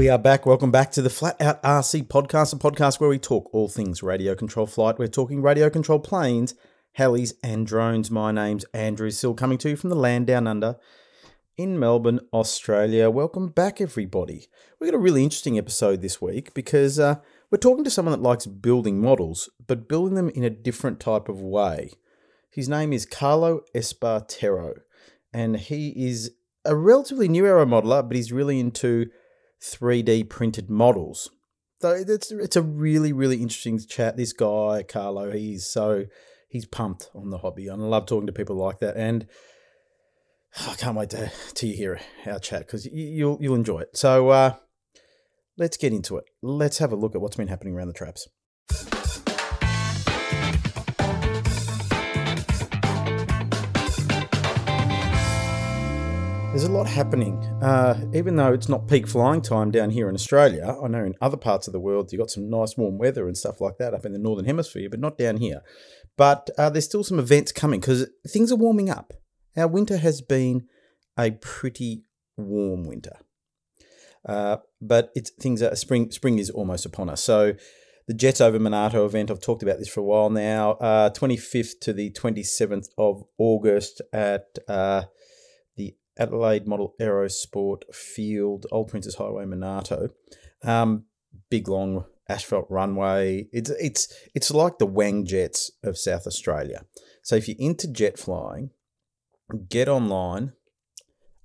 We are back. Welcome back to the Flat Out RC podcast, a podcast where we talk all things radio control flight. We're talking radio control planes, helis, and drones. My name's Andrew Sill, coming to you from the land down under in Melbourne, Australia. Welcome back, everybody. We've got a really interesting episode this week because uh, we're talking to someone that likes building models, but building them in a different type of way. His name is Carlo Espartero, and he is a relatively new aero modeler, but he's really into 3D printed models. So it's it's a really really interesting chat. This guy Carlo, he's so he's pumped on the hobby, and I love talking to people like that. And I can't wait to to hear our chat because you'll you'll enjoy it. So uh, let's get into it. Let's have a look at what's been happening around the traps. There's a lot happening. Uh, even though it's not peak flying time down here in Australia, I know in other parts of the world you've got some nice warm weather and stuff like that up in the northern hemisphere, but not down here. But uh, there's still some events coming because things are warming up. Our winter has been a pretty warm winter, uh, but it's things are spring. Spring is almost upon us. So the Jets over Monarto event. I've talked about this for a while now. Uh, 25th to the 27th of August at uh, Adelaide Model Aerosport Field, Old Princess Highway, Monarto. Um, big long asphalt runway. It's it's it's like the Wang Jets of South Australia. So if you're into jet flying, get online.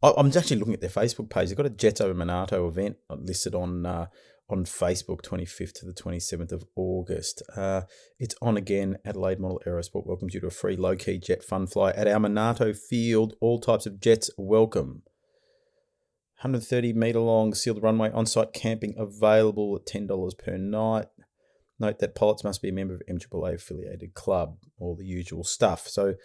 I'm actually looking at their Facebook page. They've got a Jets over Monarto event listed on uh, on Facebook, 25th to the 27th of August. Uh, it's on again. Adelaide Model Aerosport welcomes you to a free low key jet fun fly at our Monarto Field. All types of jets welcome. 130 metre long sealed runway on site camping available at $10 per night. Note that pilots must be a member of MAAA affiliated club, all the usual stuff. So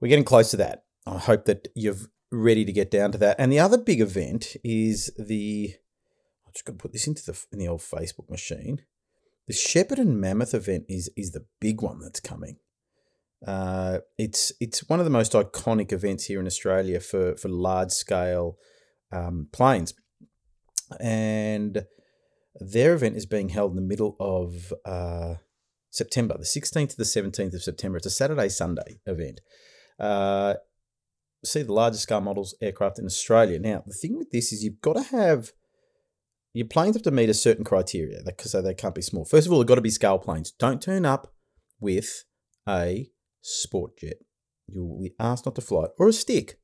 we're getting close to that. I hope that you're ready to get down to that. And the other big event is the I'm just going to put this into the in the old Facebook machine. The Shepparton Mammoth event is is the big one that's coming. Uh, it's it's one of the most iconic events here in Australia for for large scale um, planes, and their event is being held in the middle of uh, September, the sixteenth to the seventeenth of September. It's a Saturday Sunday event. Uh, see the largest scale models aircraft in Australia. Now the thing with this is you've got to have your planes have to meet a certain criteria because they can't be small. First of all, they've got to be scale planes. Don't turn up with a sport jet. You'll be asked not to fly it, or a stick.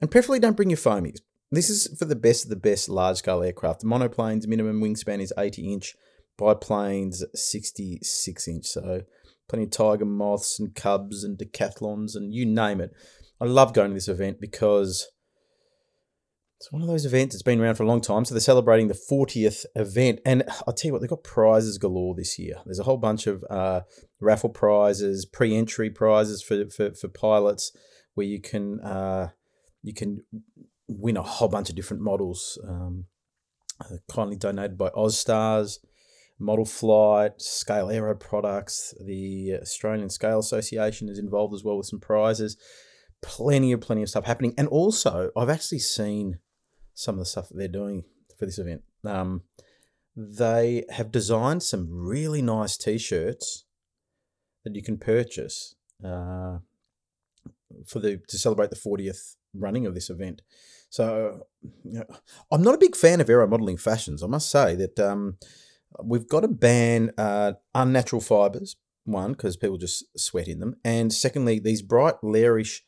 And preferably don't bring your foamies. This is for the best of the best large scale aircraft. Monoplanes minimum wingspan is 80 inch, biplanes 66 inch. So plenty of tiger moths and cubs and decathlons and you name it. I love going to this event because it's one of those events that's been around for a long time. So they're celebrating the 40th event. And I'll tell you what, they've got prizes galore this year. There's a whole bunch of uh, raffle prizes, pre entry prizes for, for, for, pilots where you can, uh, you can win a whole bunch of different models. Um, uh, kindly donated by Ozstars, Model Flight, Scale Aero Products. The Australian Scale Association is involved as well with some prizes. Plenty of plenty of stuff happening, and also I've actually seen some of the stuff that they're doing for this event. Um, they have designed some really nice t-shirts that you can purchase uh, for the to celebrate the 40th running of this event. So you know, I'm not a big fan of aero modeling fashions. I must say that um, we've got to ban uh, unnatural fibers. One, because people just sweat in them, and secondly, these bright, lairish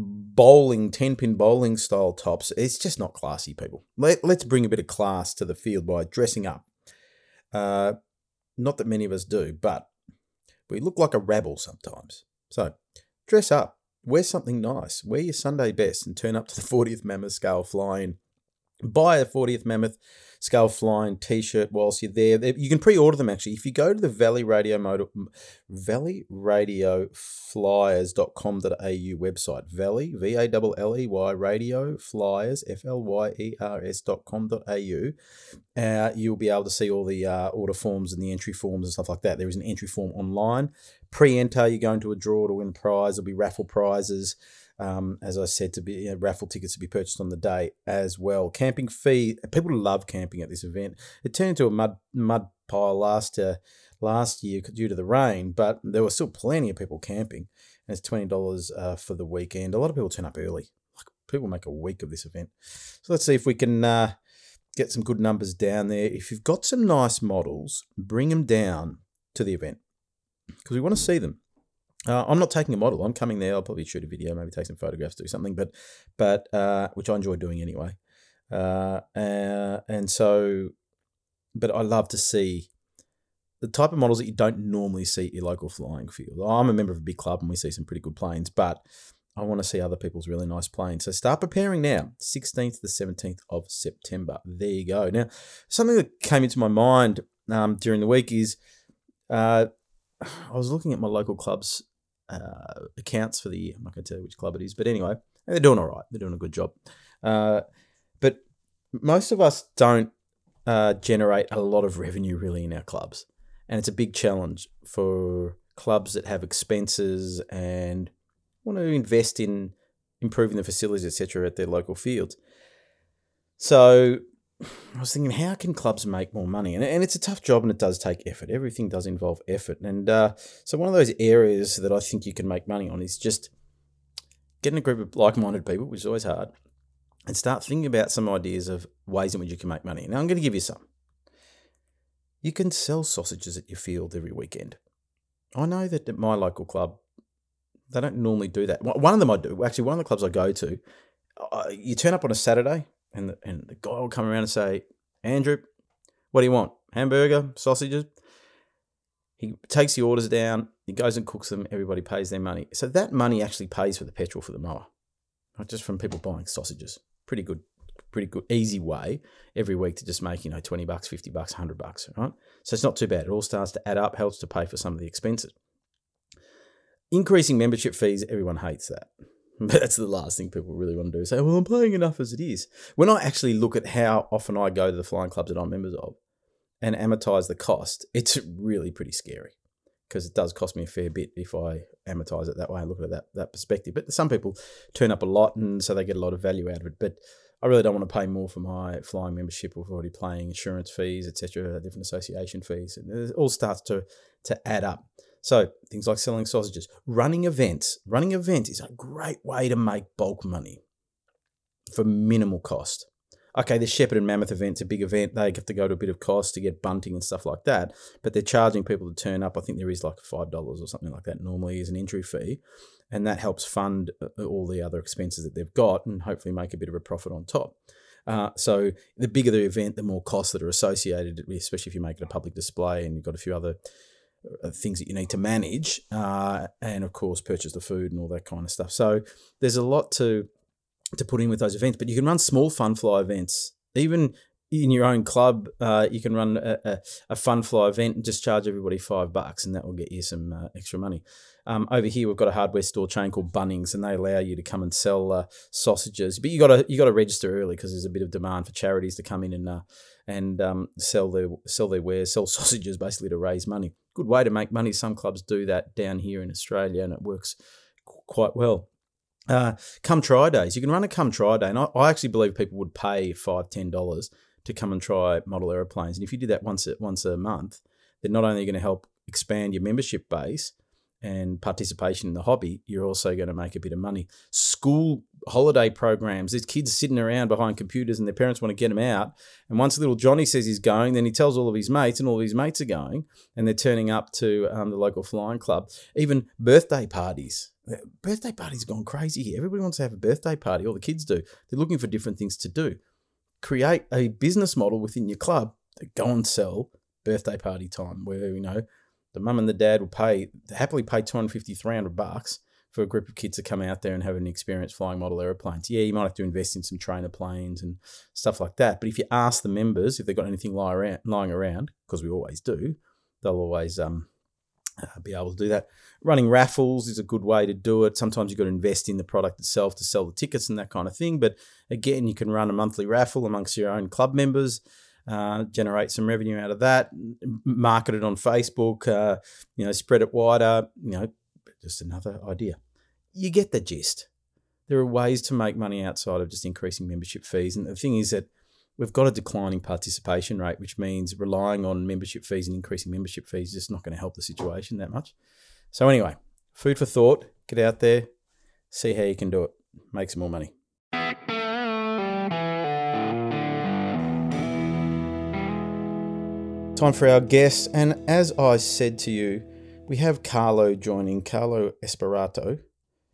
bowling, 10 pin bowling style tops. It's just not classy, people. Let, let's bring a bit of class to the field by dressing up. Uh, not that many of us do, but we look like a rabble sometimes. So dress up, wear something nice, wear your Sunday best, and turn up to the 40th Mammoth Scale flying. Buy a 40th Mammoth Scale Flying t-shirt whilst you're there. You can pre-order them actually. If you go to the Valley Radio Motor, Valley Radio Flyers.com.au website, Valley, V A L L E Y Radio Flyers, F L Y E R S.com.au, uh, you'll be able to see all the uh, order forms and the entry forms and stuff like that. There is an entry form online. Pre enter, you go into a draw to win prize. There'll be raffle prizes. Um, as I said, to be you know, raffle tickets to be purchased on the day as well. Camping fee. People love camping at this event. It turned into a mud mud pile last uh, last year due to the rain, but there were still plenty of people camping. And it's twenty dollars uh, for the weekend. A lot of people turn up early. Like people make a week of this event. So let's see if we can uh, get some good numbers down there. If you've got some nice models, bring them down to the event because we want to see them. Uh, I'm not taking a model. I'm coming there. I'll probably shoot a video, maybe take some photographs, do something, but but uh, which I enjoy doing anyway. Uh, uh, and so, but I love to see the type of models that you don't normally see at your local flying field. I'm a member of a big club, and we see some pretty good planes, but I want to see other people's really nice planes. So start preparing now, 16th to the 17th of September. There you go. Now, something that came into my mind um, during the week is uh, I was looking at my local club's uh, accounts for the year. I'm not going to tell you which club it is, but anyway, they're doing all right. They're doing a good job. Uh, but most of us don't uh, generate a lot of revenue really in our clubs, and it's a big challenge for clubs that have expenses and want to invest in improving the facilities, etc., at their local fields. So I was thinking, how can clubs make more money? And, and it's a tough job and it does take effort. Everything does involve effort. And uh, so, one of those areas that I think you can make money on is just getting a group of like minded people, which is always hard, and start thinking about some ideas of ways in which you can make money. Now, I'm going to give you some. You can sell sausages at your field every weekend. I know that at my local club, they don't normally do that. One of them I do. Actually, one of the clubs I go to, uh, you turn up on a Saturday and the, and the guy will come around and say, Andrew, what do you want? Hamburger, sausages? He takes the orders down, he goes and cooks them, everybody pays their money. So that money actually pays for the petrol for the mower, not just from people buying sausages. Pretty good, pretty good, easy way every week to just make, you know, 20 bucks, 50 bucks, 100 bucks, right? So it's not too bad. It all starts to add up, helps to pay for some of the expenses. Increasing membership fees, everyone hates that. But that's the last thing people really want to do. Say, well, I'm paying enough as it is. When I actually look at how often I go to the flying clubs that I'm members of and amortize the cost, it's really pretty scary because it does cost me a fair bit if I amortize it that way and look at that, that perspective. But some people turn up a lot and so they get a lot of value out of it. But I really don't want to pay more for my flying membership. We're already paying insurance fees, etc., different association fees. It all starts to, to add up. So things like selling sausages, running events. Running events is a great way to make bulk money for minimal cost. Okay, the Shepparton Mammoth event's a big event. They have to go to a bit of cost to get bunting and stuff like that. But they're charging people to turn up. I think there is like five dollars or something like that normally as an entry fee, and that helps fund uh, all the other expenses that they've got and hopefully make a bit of a profit on top. Uh, so the bigger the event, the more costs that are associated, especially if you make it a public display and you've got a few other uh, things that you need to manage, uh, and of course purchase the food and all that kind of stuff. So there's a lot to to put in with those events, but you can run small fun fly events, even in your own club. Uh, you can run a, a, a, fun fly event and just charge everybody five bucks, and that will get you some uh, extra money. Um, over here, we've got a hardware store chain called Bunnings, and they allow you to come and sell uh, sausages, but you got to you got to register early because there's a bit of demand for charities to come in and uh, and um, sell their sell their wares, sell sausages, basically to raise money good way to make money. Some clubs do that down here in Australia, and it works quite well. Uh, come try days. You can run a come try day, and I, I actually believe people would pay five, ten dollars to come and try model aeroplanes. And if you do that once a, once a month, then not only are you going to help expand your membership base, and participation in the hobby, you're also going to make a bit of money. School holiday programs, there's kids sitting around behind computers and their parents want to get them out. And once little Johnny says he's going, then he tells all of his mates, and all of his mates are going, and they're turning up to um, the local flying club. Even birthday parties. Birthday parties gone crazy here. Everybody wants to have a birthday party. All the kids do. They're looking for different things to do. Create a business model within your club that go and sell birthday party time where, you know, the mum and the dad will pay happily pay 250 300 bucks for a group of kids to come out there and have an experience flying model aeroplanes. Yeah, you might have to invest in some trainer planes and stuff like that. But if you ask the members if they've got anything lying around, lying around because we always do, they'll always um, uh, be able to do that. Running raffles is a good way to do it. Sometimes you've got to invest in the product itself to sell the tickets and that kind of thing. But again, you can run a monthly raffle amongst your own club members uh, generate some revenue out of that, market it on Facebook, uh, you know, spread it wider, you know, just another idea. You get the gist. there are ways to make money outside of just increasing membership fees. And the thing is that we've got a declining participation rate, which means relying on membership fees and increasing membership fees is just not going to help the situation that much. So, anyway, food for thought. Get out there, see how you can do it, make some more money. Time for our guest. And as I said to you, we have Carlo joining, Carlo Esperato.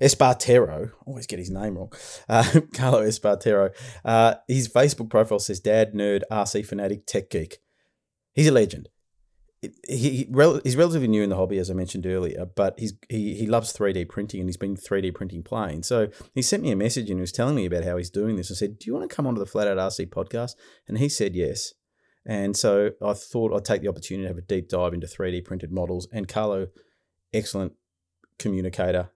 Espartero, always get his name wrong. Uh, Carlo Espartero. Uh, his Facebook profile says Dad, Nerd, RC Fanatic, Tech Geek. He's a legend. He, he, he's relatively new in the hobby, as I mentioned earlier, but he's, he, he loves 3D printing and he's been 3D printing planes. So he sent me a message and he was telling me about how he's doing this. I said, Do you want to come onto the Flat Out RC podcast? And he said yes. And so I thought I'd take the opportunity to have a deep dive into 3D printed models. And Carlo, excellent communicator,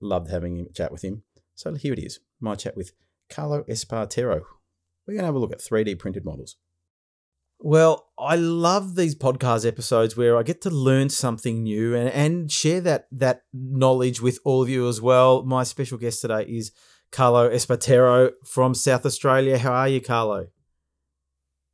Loved having him chat with him. So here it is, my chat with Carlo Espartero. We're going to have a look at 3D printed models. Well, I love these podcast episodes where I get to learn something new and, and share that that knowledge with all of you as well. My special guest today is Carlo Espartero from South Australia. How are you, Carlo?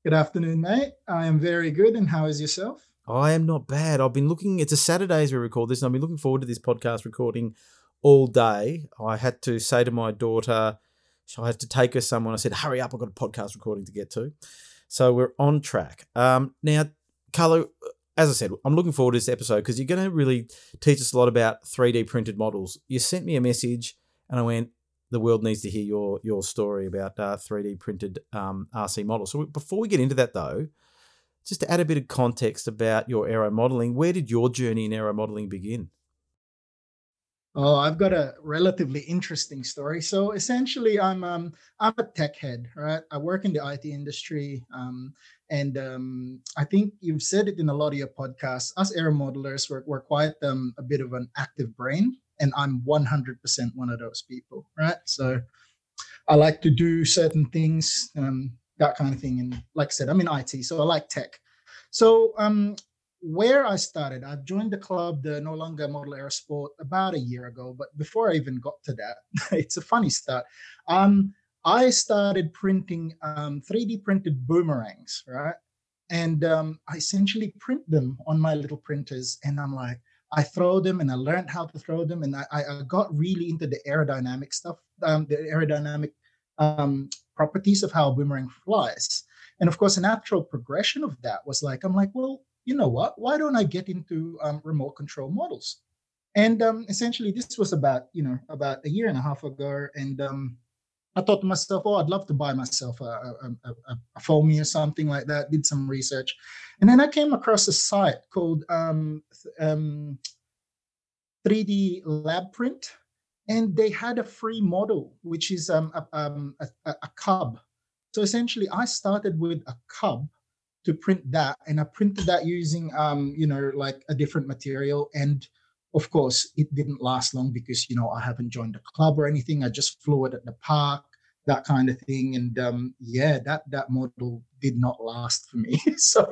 Good afternoon, mate. I am very good. And how is yourself? I am not bad. I've been looking, it's a Saturday as we record this, and I've been looking forward to this podcast recording all day. I had to say to my daughter, I had to take her somewhere. I said, hurry up, I've got a podcast recording to get to. So we're on track. Um, now, Carlo, as I said, I'm looking forward to this episode because you're going to really teach us a lot about 3D printed models. You sent me a message and I went, the world needs to hear your your story about uh, 3D printed um, RC models. So before we get into that, though, just to add a bit of context about your aero modeling, where did your journey in aero modeling begin? Oh, I've got a relatively interesting story. So essentially, I'm um, I'm a tech head, right? I work in the IT industry, um, and um, I think you've said it in a lot of your podcasts. Us air modelers, we're, we're quite um, a bit of an active brain, and I'm 100% one of those people, right? So I like to do certain things, um, that kind of thing. And like I said, I'm in IT, so I like tech. So um, where I started, I joined the club, the Noarlunga Model Aerosport, about a year ago. But before I even got to that, it's a funny start. Um, I started printing um, 3D printed boomerangs, right? And um, I essentially print them on my little printers. And I'm like, I throw them and I learned how to throw them. And I, I got really into the aerodynamic stuff, um, the aerodynamic um, properties of how boomerang flies. And of course, a natural progression of that was like, I'm like, well, you know what? Why don't I get into um, remote control models? And um, essentially, this was about you know about a year and a half ago, and um, I thought to myself, oh, I'd love to buy myself a, a, a, a foamy or something like that. Did some research, and then I came across a site called um, um, 3D Lab Print, and they had a free model, which is um, a, um, a, a cub. So essentially, I started with a cub to print that and i printed that using um you know like a different material and of course it didn't last long because you know i haven't joined a club or anything i just flew it at the park that kind of thing and um yeah that that model did not last for me so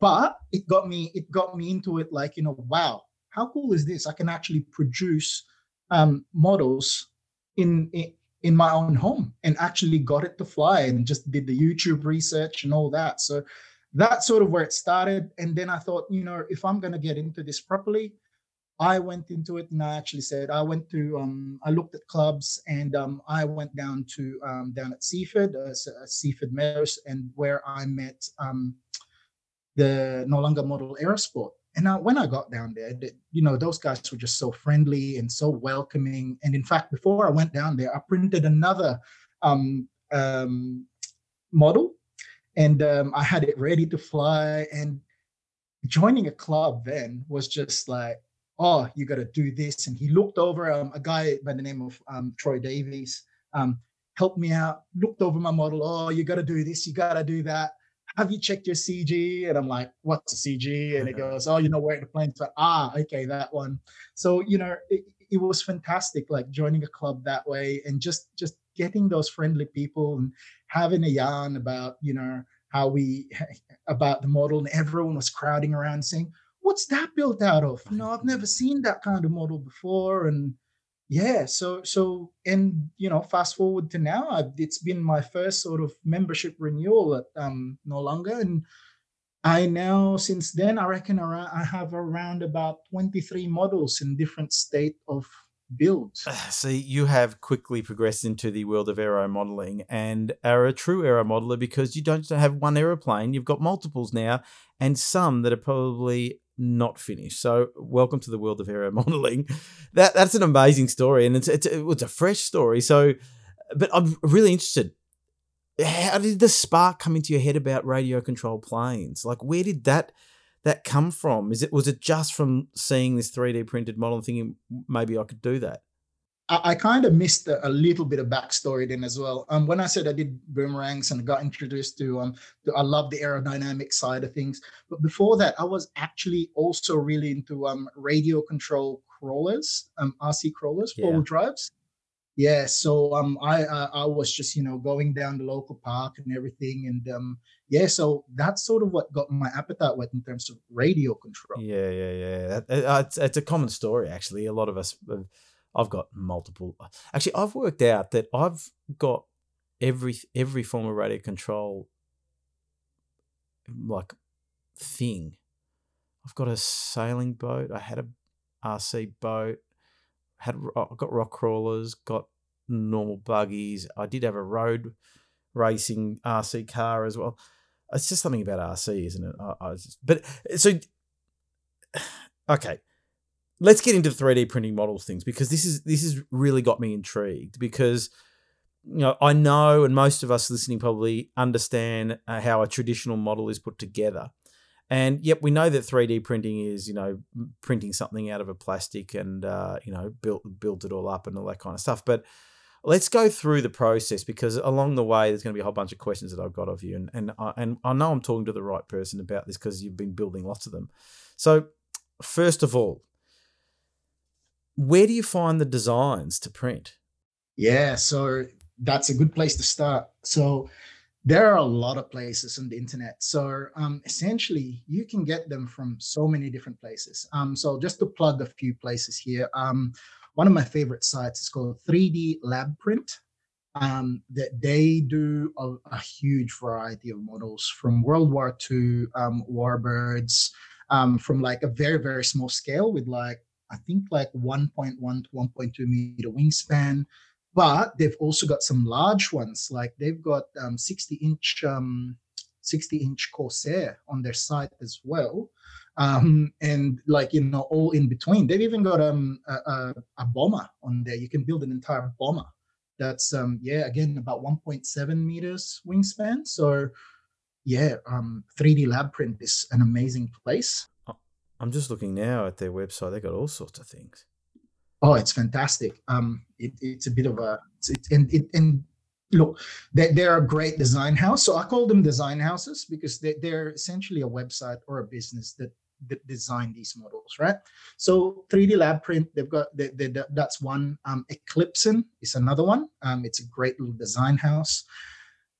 but it got me it got me into it like you know wow how cool is this i can actually produce um models in, in in my own home and actually got it to fly and just did the YouTube research and all that. So that's sort of where it started. And then I thought, you know, if I'm going to get into this properly, I went into it and I actually said I went to um, I looked at clubs and um, I went down to um, down at Seaford, uh, uh Seaford Meadows, and where I met um, the longer Model Aerosport. And I, when I got down there, the, you know, those guys were just so friendly and so welcoming. And in fact, before I went down there, I printed another um, um, model and I had it ready to fly. And joining a club then was just like, oh, you got to do this. And he looked over um, a guy by the name of um, Troy Davies, um, helped me out, looked over my model. Oh, you got to do this, you got to do that. Have you checked your CG? And I'm like, what's a CG? And he goes, oh, you know where the plane's like, ah, okay, that one. So you know, it, it was fantastic, like joining a club that way and just just getting those friendly people and having a yarn about, you know, how we about the model, and everyone was crowding around saying, "What's that built out of?" You know, I've never seen that kind of model before, and yeah so so and you know fast forward to now I've, it's been my first sort of membership renewal at um Noarlunga and i now since then i reckon around, i have around about 23 models in different state of build. see you have quickly progressed into the world of aero modeling and are a true aero modeler because you don't have one aeroplane you've got multiples now and some that are probably not finished. So, welcome to the world of aero modeling. That that's an amazing story, and it's it's it's a fresh story. So, but I'm really interested. How did the spark come into your head about radio controlled planes? Like, where did that that come from? Is it was it just from seeing this 3D printed model and thinking maybe I could do that? I, I kind of missed a, a, little bit of backstory then as well. Um, when I said I did boomerangs and got introduced to um, to, I love the aerodynamic side of things. But before that, I was actually also really into um radio control crawlers, um RC crawlers, four wheel yeah. drives. Yeah, so um, I uh, I was just you know going down the local park and everything, and um, yeah, so that's sort of what got my appetite wet in terms of radio control. Yeah, yeah, yeah. That, uh, it's, it's a common story actually. A lot of us have I've got multiple. Actually, I've worked out that I've got every every form of radio control mm, like thing. I've got a sailing boat. I had a RC boat. Had oh, I got rock crawlers. Got normal buggies. I did have a road racing RC car as well. It's just something about RC, isn't it? I, I just, but so okay let's get into the 3D printing models things because this is this has really got me intrigued because you know I know and most of us listening probably understand uh, how a traditional model is put together. And yep, we know that 3D printing is, you know, printing something out of a plastic and uh, you know, built built it all up and all that kind of stuff. But let's go through the process because along the way there's going to be a whole bunch of questions that I've got of you, and and I, and I know I'm talking to the right person about this because you've been building lots of them. So first of all, where do you find the designs to print? Yeah, so that's a good place to start. So there are a lot of places on the internet. So um, essentially, you can get them from so many different places. Um, so just to plug a few places here, um, one of my favorite sites is called 3D Lab Print. Um, that they do a, a, huge variety of models from World War II um, warbirds, um, from like a very very small scale with like I think like 1.1 to 1.2 meter wingspan. But they've also got some large ones, like they've got um, 60 inch um, 60 inch Corsair on their site as well. Um, and like you know, all in between. They've even got um, a, a, a bomber on there. You can build an entire bomber. That's um, yeah, again about 1.7 meters wingspan. So yeah, um, 3D Lab Print is an amazing place. I'm just looking now at their website. They got all sorts of things. Oh, it's fantastic. Um, it, it's a bit of a it, and it, and look, they, they're a great design house. So I call them design houses because they, they're essentially a website or a business that that design these models, right? So 3D Lab Print, they've got they, they, that's one. Um, Eclipson is another one. Um, it's a great little design house.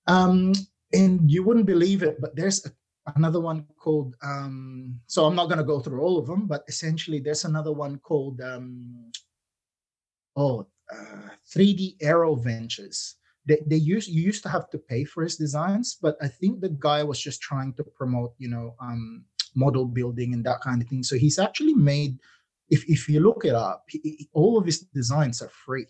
Um, and you wouldn't believe it, but there's a another one called um, so i'm not going to go through all of them but essentially there's another one called um, oh uh, 3d aero ventures. They, they used you used to have to pay for his designs but i think the guy was just trying to promote you know um, model building and that kind of thing. So he's actually made if, if you look it up he, all of his designs are free.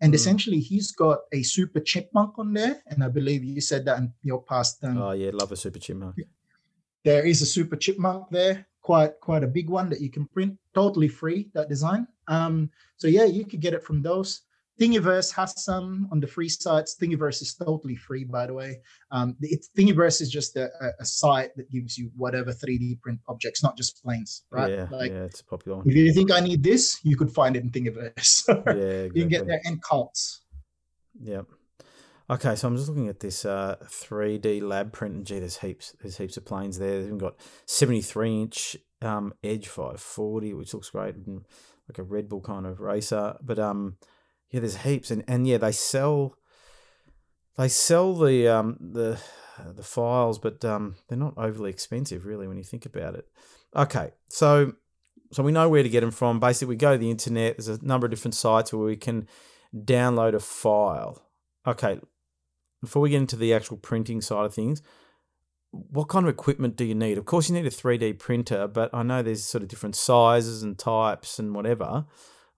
And mm. essentially he's got a super chipmunk on there and i believe you said that in your past um, oh yeah love a super chipmunk there is a super chipmunk there, quite quite a big one that you can print, totally free. That design. Um, so yeah, you could get it from those. Thingiverse has some on the free sites. Thingiverse is totally free, by the way. Um, it's Thingiverse is just a, a, site that gives you whatever 3D print objects, not just planes, right? Yeah, like, yeah, it's popular one. If you think I need this, you could find it in Thingiverse. yeah, exactly. you can get there and cults. Yep. Okay, so I'm just looking at this uh, 3D lab print, and gee, there's heaps, there's heaps of planes there. They've even got 73 inch um, Edge 540, which looks great, and like a Red Bull kind of racer. But um, yeah, there's heaps, and and yeah, they sell, they sell the um the the files, but um, they're not overly expensive really when you think about it. Okay, so so we know where to get them from. Basically, we go to the internet. There's a number of different sites where we can download a file. Okay, before we get into the actual printing side of things, what kind of equipment do you need? Of course, you need a 3D printer, but I know there's sort of different sizes and types and whatever.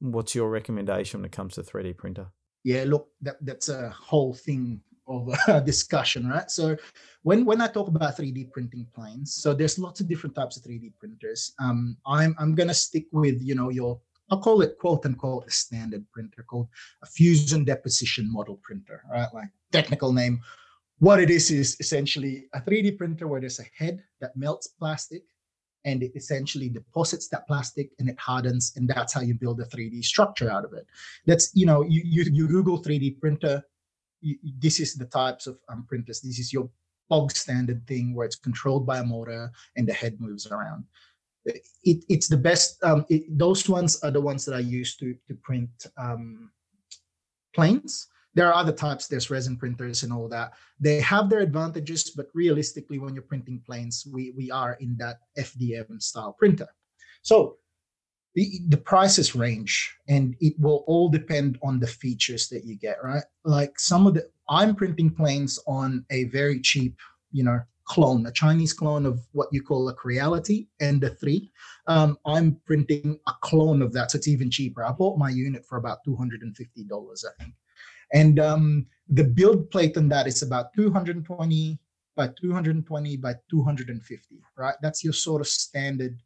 What's your recommendation when it comes to 3D printer? Yeah, look, that, that's a whole thing of a discussion, right? So when when I talk about 3D printing planes, so there's lots of different types of 3D printers. Um, I'm I'm gonna stick with you know your I'll call it quote unquote a standard printer called a fusion deposition model printer, right? Like technical name. What it is is essentially a 3D printer where there's a head that melts plastic and it essentially deposits that plastic and it hardens and that's how you build a 3D structure out of it. That's you know you you, you Google 3D printer, you, this is the types of um, printers. This is your bog standard thing where it's controlled by a motor and the head moves around it, it's the best. Um, it, those ones are the ones that I use to to print um, planes. There are other types. There's resin printers and all that. They have their advantages, but realistically, when you're printing planes, we we are in that FDM style printer. So the, the prices range and it will all depend on the features that you get right like some of the i'm printing planes on a very cheap you know clone, a Chinese clone of what you call a Creality Ender 3. Um, I'm printing a clone of that, so it's even cheaper. I bought my unit for about $250, I think. And um, the build plate on that is about 220 by 220 by 250, right? That's your sort of standard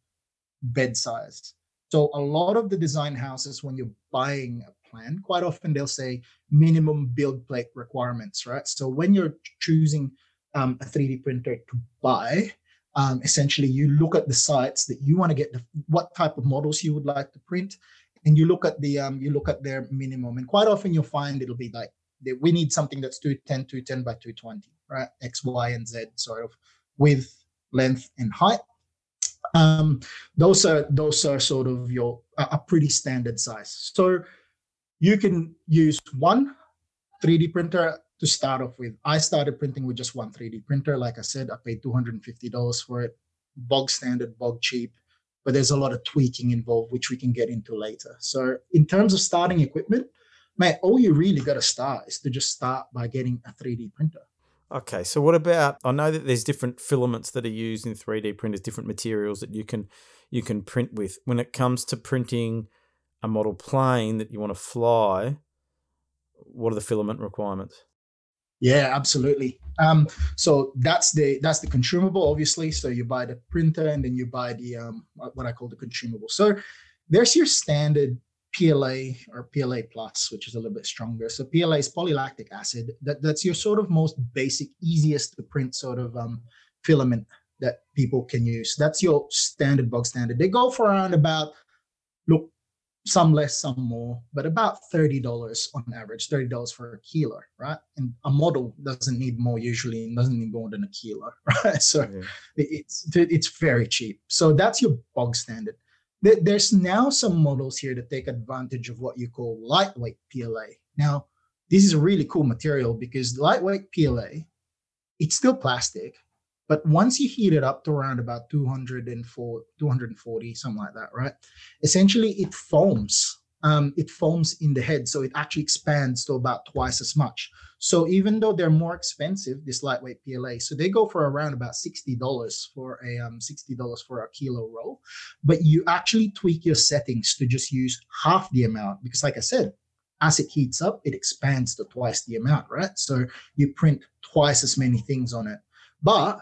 bed size. So a lot of the design houses, when you're buying a plan, quite often they'll say minimum build plate requirements, right? So when you're choosing um, a 3D printer to buy, um, essentially you look at the sites that you want to get the, what type of models you would like to print, and you look at the um, you look at their minimum. And quite often you'll find it'll be like we need something that's 210, 210 by 220, right? X, Y, and Z sort of width, length, and height. Um, those are those are sort of your a pretty standard size. So you can use one 3D printer to start off with. I started printing with just one 3D printer. Like I said, I paid $250 for it, bog standard, bog cheap, but there's a lot of tweaking involved, which we can get into later. So, in terms of starting equipment, man, all you really got to start is to just start by getting a 3D printer. Okay, so what about? I know that there's different filaments that are used in 3D printers, different materials that you can you can print with. When it comes to printing a model plane that you want to fly, what are the filament requirements? Yeah, absolutely. Um, so that's the that's the consumable, obviously. So you buy the printer and then you buy the um, what I call the consumable. So there's your standard PLA or PLA plus, which is a little bit stronger. So PLA is polylactic acid. That that's your sort of most basic, easiest to print sort of um, filament that people can use. That's your standard bog standard. They go for around about look some less, some more, but about $30 on average, $30 for a kilo, right? And a model doesn't need more usually and doesn't need more than a kilo, right? So yeah. it's it's very cheap. So that's your bog standard. There's now some models here that take advantage of what you call lightweight PLA. Now, this is a really cool material because lightweight PLA, it's still plastic, but once you heat it up to around about 204, 240, something like that, right? Essentially, it foams. Um, it foams in the head, so it actually expands to about twice as much. So even though they're more expensive, this lightweight PLA, so they go for around about sixty dollars for a um, sixty dollars for a kilo roll, but you actually tweak your settings to just use half the amount because, like I said, as it heats up, it expands to twice the amount, right? So you print twice as many things on it. But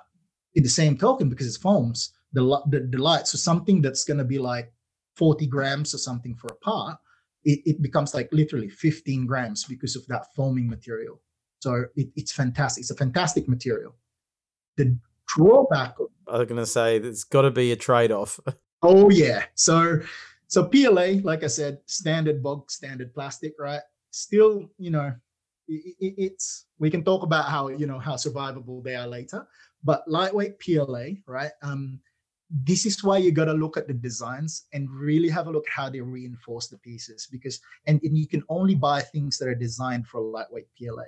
in the same token, because it's foams, the, the, the light, so something that's going to be like 40 grams or something for a part, it, it becomes like literally 15 grams because of that foaming material. So it, it's fantastic. It's a fantastic material. The drawback. Of, I was going to say there's got to be a trade off. oh, yeah. So, so PLA, like I said, standard bog, standard plastic, right? Still, you know, it, it, it's we can talk about how you know how survivable they are later but lightweight PLA, right? Um, this is why you got to look at the designs and really have a look how they reinforce the pieces because and, and you can only buy things that are designed for lightweight PLA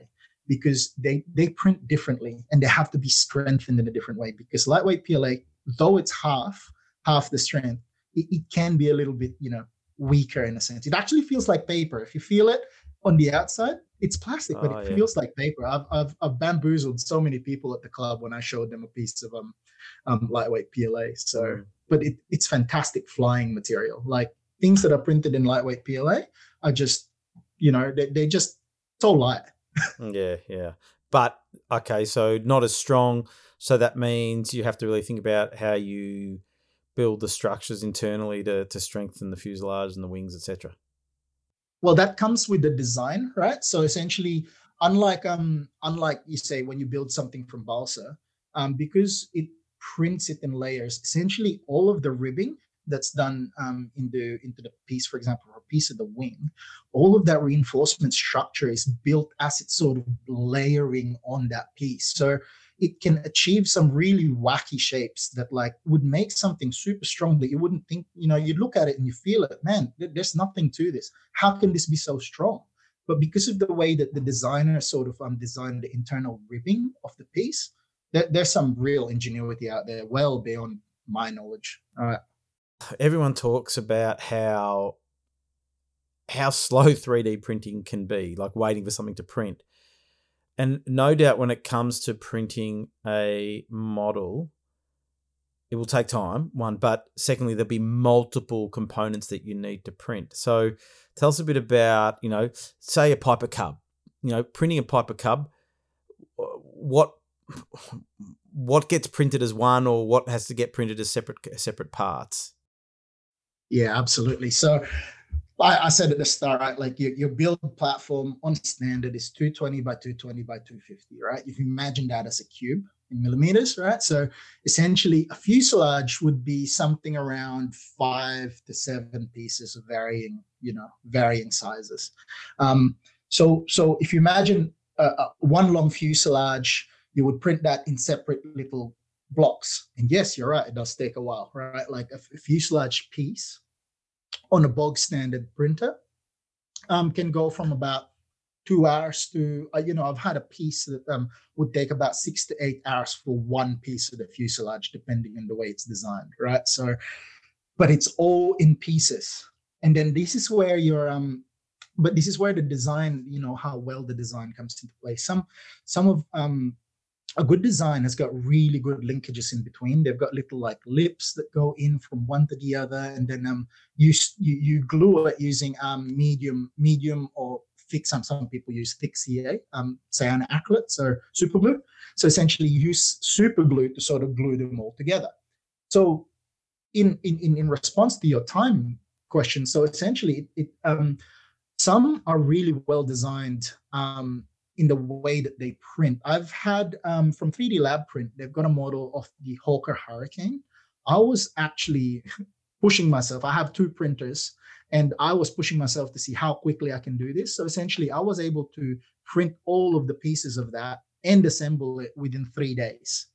because they they print differently and they have to be strengthened in a different way because lightweight PLA though it's half half the strength it, it can be a little bit, you know, weaker in a sense. It actually feels like paper. If you feel it on the outside, it's plastic, but oh, it yeah. feels like paper. I've, I've, I've bamboozled so many people at the club when I showed them a piece of um, um lightweight PLA. So, mm. but it, it's fantastic flying material. Like things that are printed in lightweight PLA are just, you know, they, they just so light. Mm, yeah, yeah. But okay, so not as strong. So that means you have to really think about how you build the structures internally to to strengthen the fuselage and the wings, etc. Well, that comes with the design, right? So essentially, unlike um unlike you say when you build something from balsa, um, because it prints it in layers, essentially all of the ribbing that's done um, in the into the piece, for example, a piece of the wing, all of that reinforcement structure is built as it's sort of layering on that piece. So it can achieve some really wacky shapes that like would make something super strong that you wouldn't think you know you look at it and you feel it man there's nothing to this. How can this be so strong? But because of the way that the designer sort of um, designed the internal ribbing of the piece there, there's some real ingenuity out there well beyond my knowledge. Right. Everyone talks about how how slow 3d printing can be like waiting for something to print and no doubt when it comes to printing a model, it will take time, one, but secondly, there'll be multiple components that you need to print. So tell us a bit about, you know, say a Piper Cub, you know, printing a Piper Cub, what what gets printed as one or what has to get printed as separate separate parts? Yeah, absolutely. So I, I said at the start, right? Like your, your build platform on standard is 220 by 220 by 250, right? If you imagine that as a cube in millimeters, right? So essentially a fuselage would be something around five to seven pieces of varying, you know, varying sizes. Um, so, so if you imagine uh, one long fuselage, you would print that in separate little blocks. And yes, you're right, it does take a while, right? Like a, a fuselage piece on a bog standard printer um, can go from about two hours to uh, you know i've had a piece that um, would take about six to eight hours for one piece of the fuselage depending on the way it's designed right? So but it's all in pieces. And then this is where your um but this is where the design you know how well the design comes into play. Some some of um a good design has got really good linkages in between. They've got little like lips that go in from one to the other, and then um you you, you glue it using um medium medium or thick. Some some people use thick CA um cyanoacrylate, so super glue. So essentially, use super glue to sort of glue them all together. So in in in, in response to your time question, so essentially it, it um some are really well designed um in the way that they print. I've had um, from 3D Lab Print, they've got a model of the Hawker Hurricane. I was actually pushing myself. I have two printers, and I was pushing myself to see how quickly I can do this. So essentially, I was able to print all of the pieces of that and assemble it within three days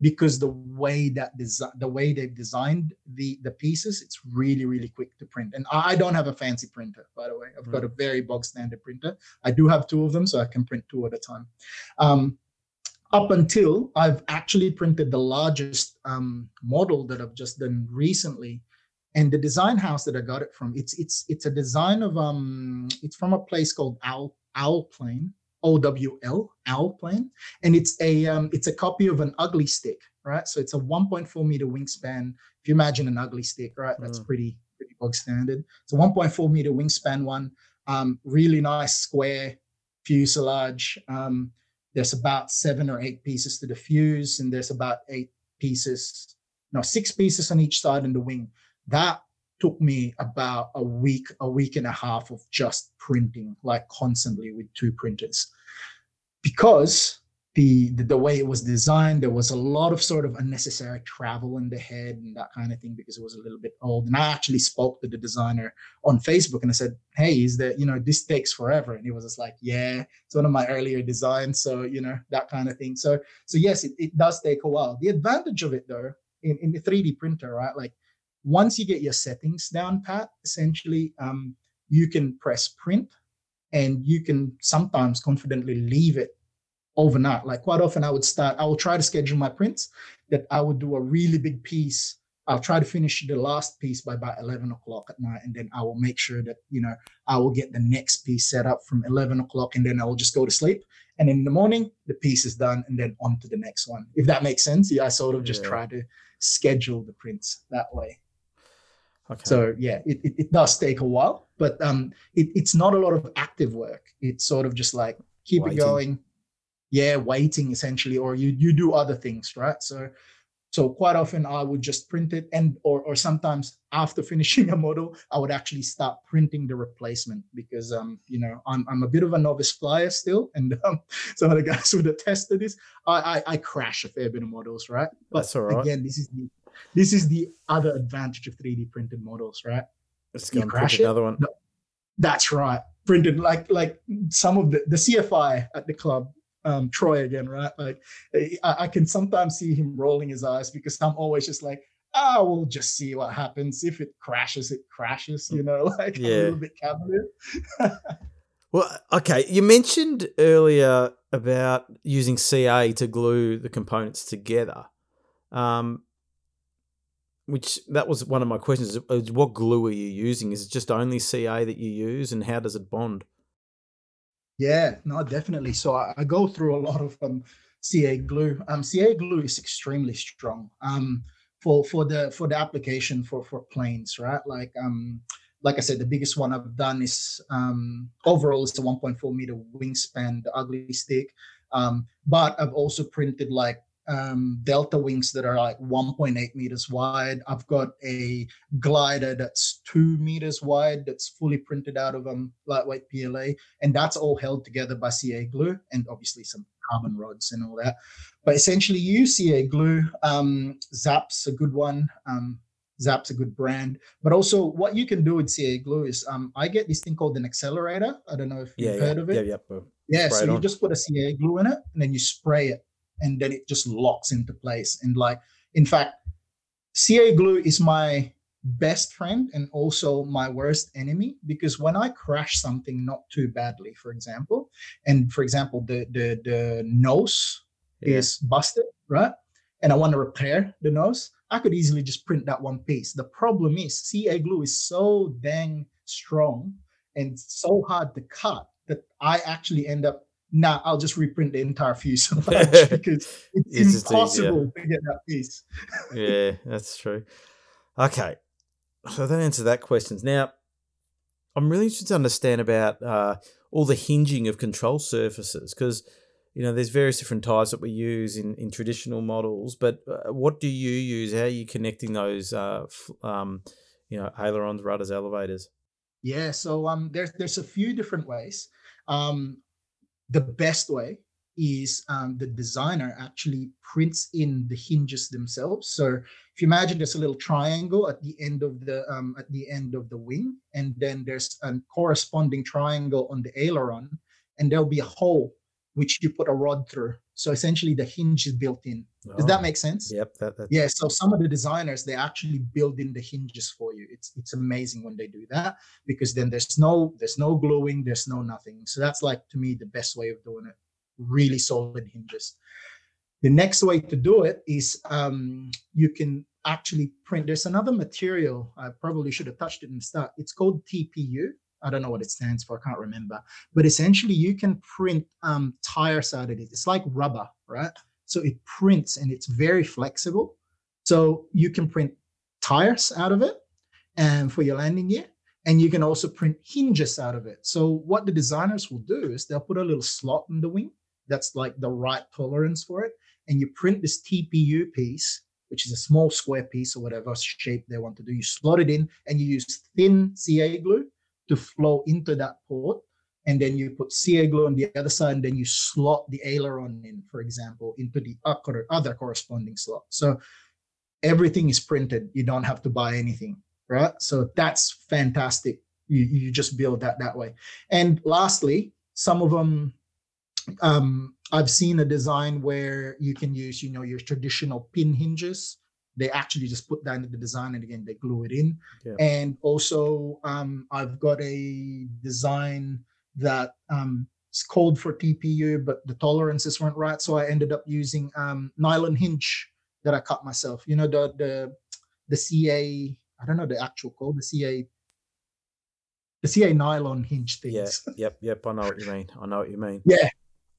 because the way that design the way they've designed the the pieces it's really really quick to print. And i don't have a fancy printer by the way. I've got a mm. very bog standard printer. I do have two of them so i can print two at a time. Um, up until i've actually printed the largest um, model that i've just done recently and the design house that i got it from it's it's it's a design of um it's from a place called owl owl plane OWL owl plane, and it's a um, it's a copy of an ugly stick, right? So it's a 1.4 meter wingspan. If you imagine an ugly stick, right, that's mm. pretty pretty bog standard. It's a 1.4 meter wingspan one, um, really nice square fuselage. Um, there's about seven or eight pieces to the fuse, and there's about eight pieces, no, six pieces on each side in the wing. That took me about a week, a week and a half of just printing, like constantly with two printers. Because the, the, the way it was designed, there was a lot of sort of unnecessary travel in the head and that kind of thing because it was a little bit old. And I actually spoke to the designer on Facebook and I said, "Hey, is that you know this takes forever?" And he was just like, "Yeah, it's one of my earlier designs, so you know that kind of thing." So so yes, it, it does take a while. The advantage of it though, in, in the 3D printer, right? Like once you get your settings down pat, essentially um, you can press print and you can sometimes confidently leave it overnight. Like quite often I would start, I will try to schedule my prints that I would do a really big piece I'll try to finish the last piece by about 11 o'clock at night. And then I will make sure that, you know, I will get the next piece set up from 11 o'clock and then I will just go to sleep. And in the morning, the piece is done and then on to the next one. If that makes sense. Yeah, I sort of just yeah. try to schedule the prints that way. Okay. So yeah, it, it, it, does take a while, but um, it, it's not a lot of active work. It's sort of just like keep waiting. it going. Yeah, waiting essentially, or you you do other things, right? So so quite often I would just print it and or or sometimes after finishing a model, I would actually start printing the replacement because um, you know, I'm I'm a bit of a novice flyer still. And um, some of the guys would attest to this. I, I, I crash a fair bit of models, right? But That's all right. again, this is the this is the other advantage of 3D printed models, right? Let's go crash another one. No, that's right. Printed like like some of the the CFI at the club um, Troy again, right? Like I, I, can sometimes see him rolling his eyes because I'm always just like, ah, oh, we'll just see what happens. If it crashes, it crashes, you know, like yeah. a little bit cavalier. well, okay. You mentioned earlier about using CA to glue the components together. Um, which that was one of my questions. Is what glue are you using? Is it just only CA that you use, and how does it bond? Yeah, no, definitely. So I, I go through a lot of um, CA glue. Um, CA glue is extremely strong. Um, for for the for the application for for planes, right? Like um, like I said, the biggest one I've done is um, overall is the 1.4 meter wingspan, the ugly stick. Um, but I've also printed like um, delta wings that are like 1.8 meters wide. I've got a glider that's two meters wide that's fully printed out of um, lightweight PLA, and that's all held together by CA glue and obviously some carbon rods and all that. But essentially, you use CA glue. Um, Zap's a good one. Um, Zap's a good brand. But also, what you can do with CA glue is um, I get this thing called an accelerator. I don't know if you've yeah, heard of it. Yeah, yeah. Yeah, so you just put a CA glue in it and then you spray it and then it just locks into place. And like, in fact, CA glue is my best friend and also my worst enemy because when I crash something not too badly, for example, and for example, the the the nose yeah. is busted, right? And I want to repair the nose, I could easily just print that one piece. The problem is CA glue is so dang strong and so hard to cut that I actually end up nah, I'll just reprint the entire fuselage because it's, it's impossible to get that piece. yeah, that's true. Okay, so that answers that question. Now, I'm really interested to understand about uh, all the hinging of control surfaces because you know there's various different types that we use in, in traditional models. But uh, what do you use? How are you connecting those? Uh, um, you know, ailerons, rudders, elevators. Yeah, so um, there's there's a few different ways. Um, the best way is um, the designer actually prints in the hinges themselves. So if you imagine there's a little triangle at the end of the um, at the end of the wing, and then there's a corresponding triangle on the aileron, and there'll be a hole which you put a rod through. So essentially, the hinge is built in. Does oh, that make sense? Yep. That, that, yeah. So some of the designers they actually build in the hinges for you. It's it's amazing when they do that because then there's no there's no gluing, there's no nothing. So that's like to me the best way of doing it. Really solid hinges. The next way to do it is um, you can actually print. There's another material. I probably should have touched it in the start. It's called TPU. I don't know what it stands for. I can't remember. But essentially, you can print um, tires out of it. It's like rubber, right? So it prints and it's very flexible. So you can print tires out of it and for your landing gear. And you can also print hinges out of it. So what the designers will do is they'll put a little slot in the wing that's like the right tolerance for it. And you print this TPU piece, which is a small square piece or whatever shape they want to do. You slot it in and you use thin CA glue to flow into that port. And then you put glue on the other side, and then you slot the aileron in, for example, into the other corresponding slot. So everything is printed. You don't have to buy anything, right? So that's fantastic. You, you just build that that way. And lastly, some of them, um, I've seen a design where you can use, you know, your traditional pin hinges they actually just put that into the design and again they glue it in yeah. and also um, i've got a design that um, it's called for tpu but the tolerances weren't right so i ended up using um, nylon hinge that i cut myself you know the the the CA. I don't know the actual code. The CA. The CA nylon hinge things. Yeah. Yep. Yep. I know what you mean. I know what you mean. Yeah.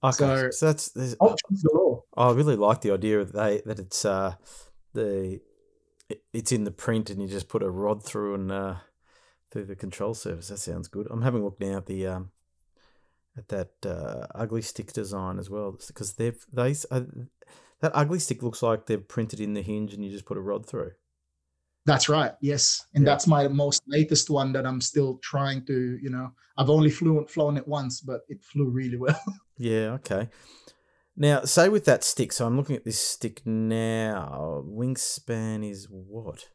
Okay. So, so that's options galore. I really like the idea of they that it's uh the it's in the print and you just put a rod through and uh through the control surface. That sounds good. I'm having a look now at the um at that uh, ugly stick design as well because they've they uh, that ugly stick looks like they've printed in the hinge and you just put a rod through. That's right. Yes, and yeah. that's my most latest one that I'm still trying to. You know, I've only flew flown it once, but it flew really well. yeah. Okay. Now, say with that stick. So I'm looking at this stick now. Wingspan is what?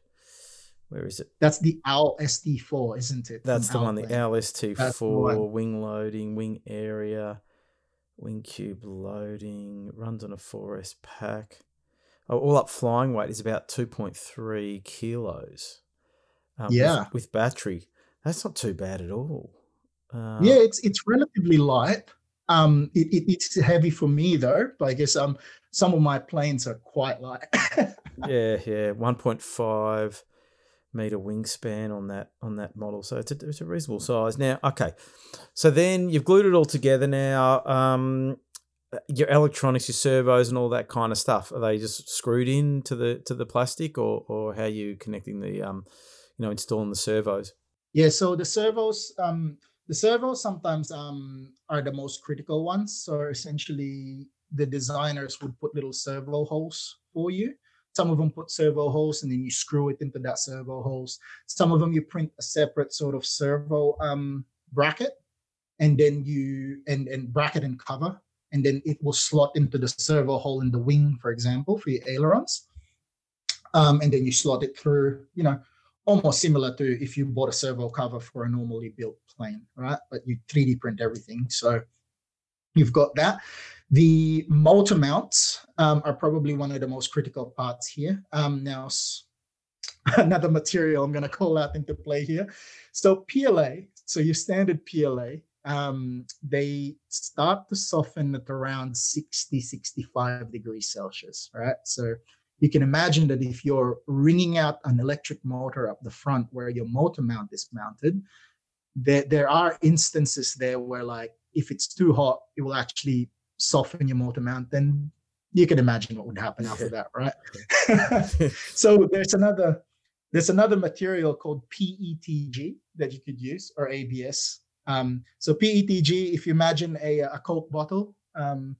Where is it? That's the OWL ST4, isn't it? That's the one. The OWL ST4 wing loading, wing area, wing cube loading. Runs on a 4S pack. Oh, all up flying weight is about 2.3 kilos. Um, yeah. With, with, battery. That's not too bad at all. Uh, yeah, it's it's relatively light. Um, it, it, it's heavy for me though. But I guess um, some of my planes are quite light. yeah, yeah, 1.5 meter wingspan on that on that model, so it's a, it's a reasonable size. Now, okay, so then you've glued it all together. Now, um, your electronics, your servos, and all that kind of stuff are they just screwed in to the to the plastic, or or how are you connecting the um, you know, installing the servos? Yeah, so the servos, um, the servos sometimes um are the most critical ones. So essentially, the designers would put little servo holes for you. Some of them put servo holes and then you screw it into that servo holes. Some of them you print a separate sort of servo um, bracket and then you and and bracket and cover and then it will slot into the servo hole in the wing, for example, for your ailerons. Um, and then you slot it through, you know, almost similar to if you bought a servo cover for a normally built plane, right? But you 3D print everything. So you've got that. The motor mounts um, are probably one of the most critical parts here. Um, now, another material I'm going to call out into play here. So PLA, so your standard PLA, um, they start to soften at around 60, 65 degrees Celsius, right? So you can imagine that if you're wringing out an electric motor up the front where your motor mount is mounted, there, there are instances there where like if it's too hot, it will actually soften your motor mount. Then you can imagine what would happen after that, right? so there's another there's another material called PETG that you could use or ABS um, so PETG, if you imagine a, a Coke bottle, um,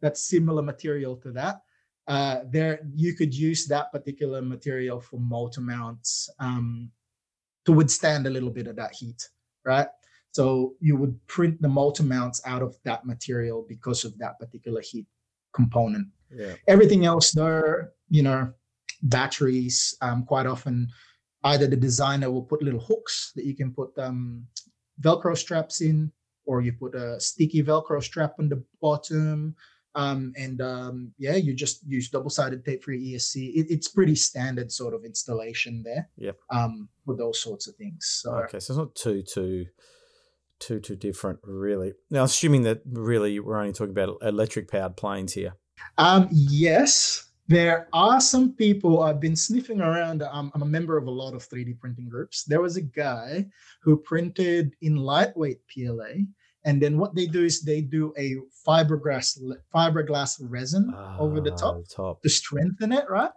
that's similar material to that. Uh, there, you could use that particular material for motor mounts um, to withstand a little bit of that heat, right? So you would print the motor mounts out of that material because of that particular heat component. Yeah. Everything else, there, you know, batteries. Um, quite often, either the designer will put little hooks that you can put um, Velcro straps in, or you put a sticky Velcro strap on the bottom. Um, and um, yeah, you just use double-sided tape for your ESC. It, it's pretty standard sort of installation there. Yep. Um, for those sorts of things. So, okay, so it's not too too too too different, really. Now, assuming that really we're only talking about electric powered planes here. Um, yes, there are some people I've been sniffing around. I'm, I'm, a member of a lot of 3D printing groups. There was a guy who printed in lightweight PLA, and then what they do is they do a fiberglass fiberglass resin over the top, ah, top, to strengthen it, right?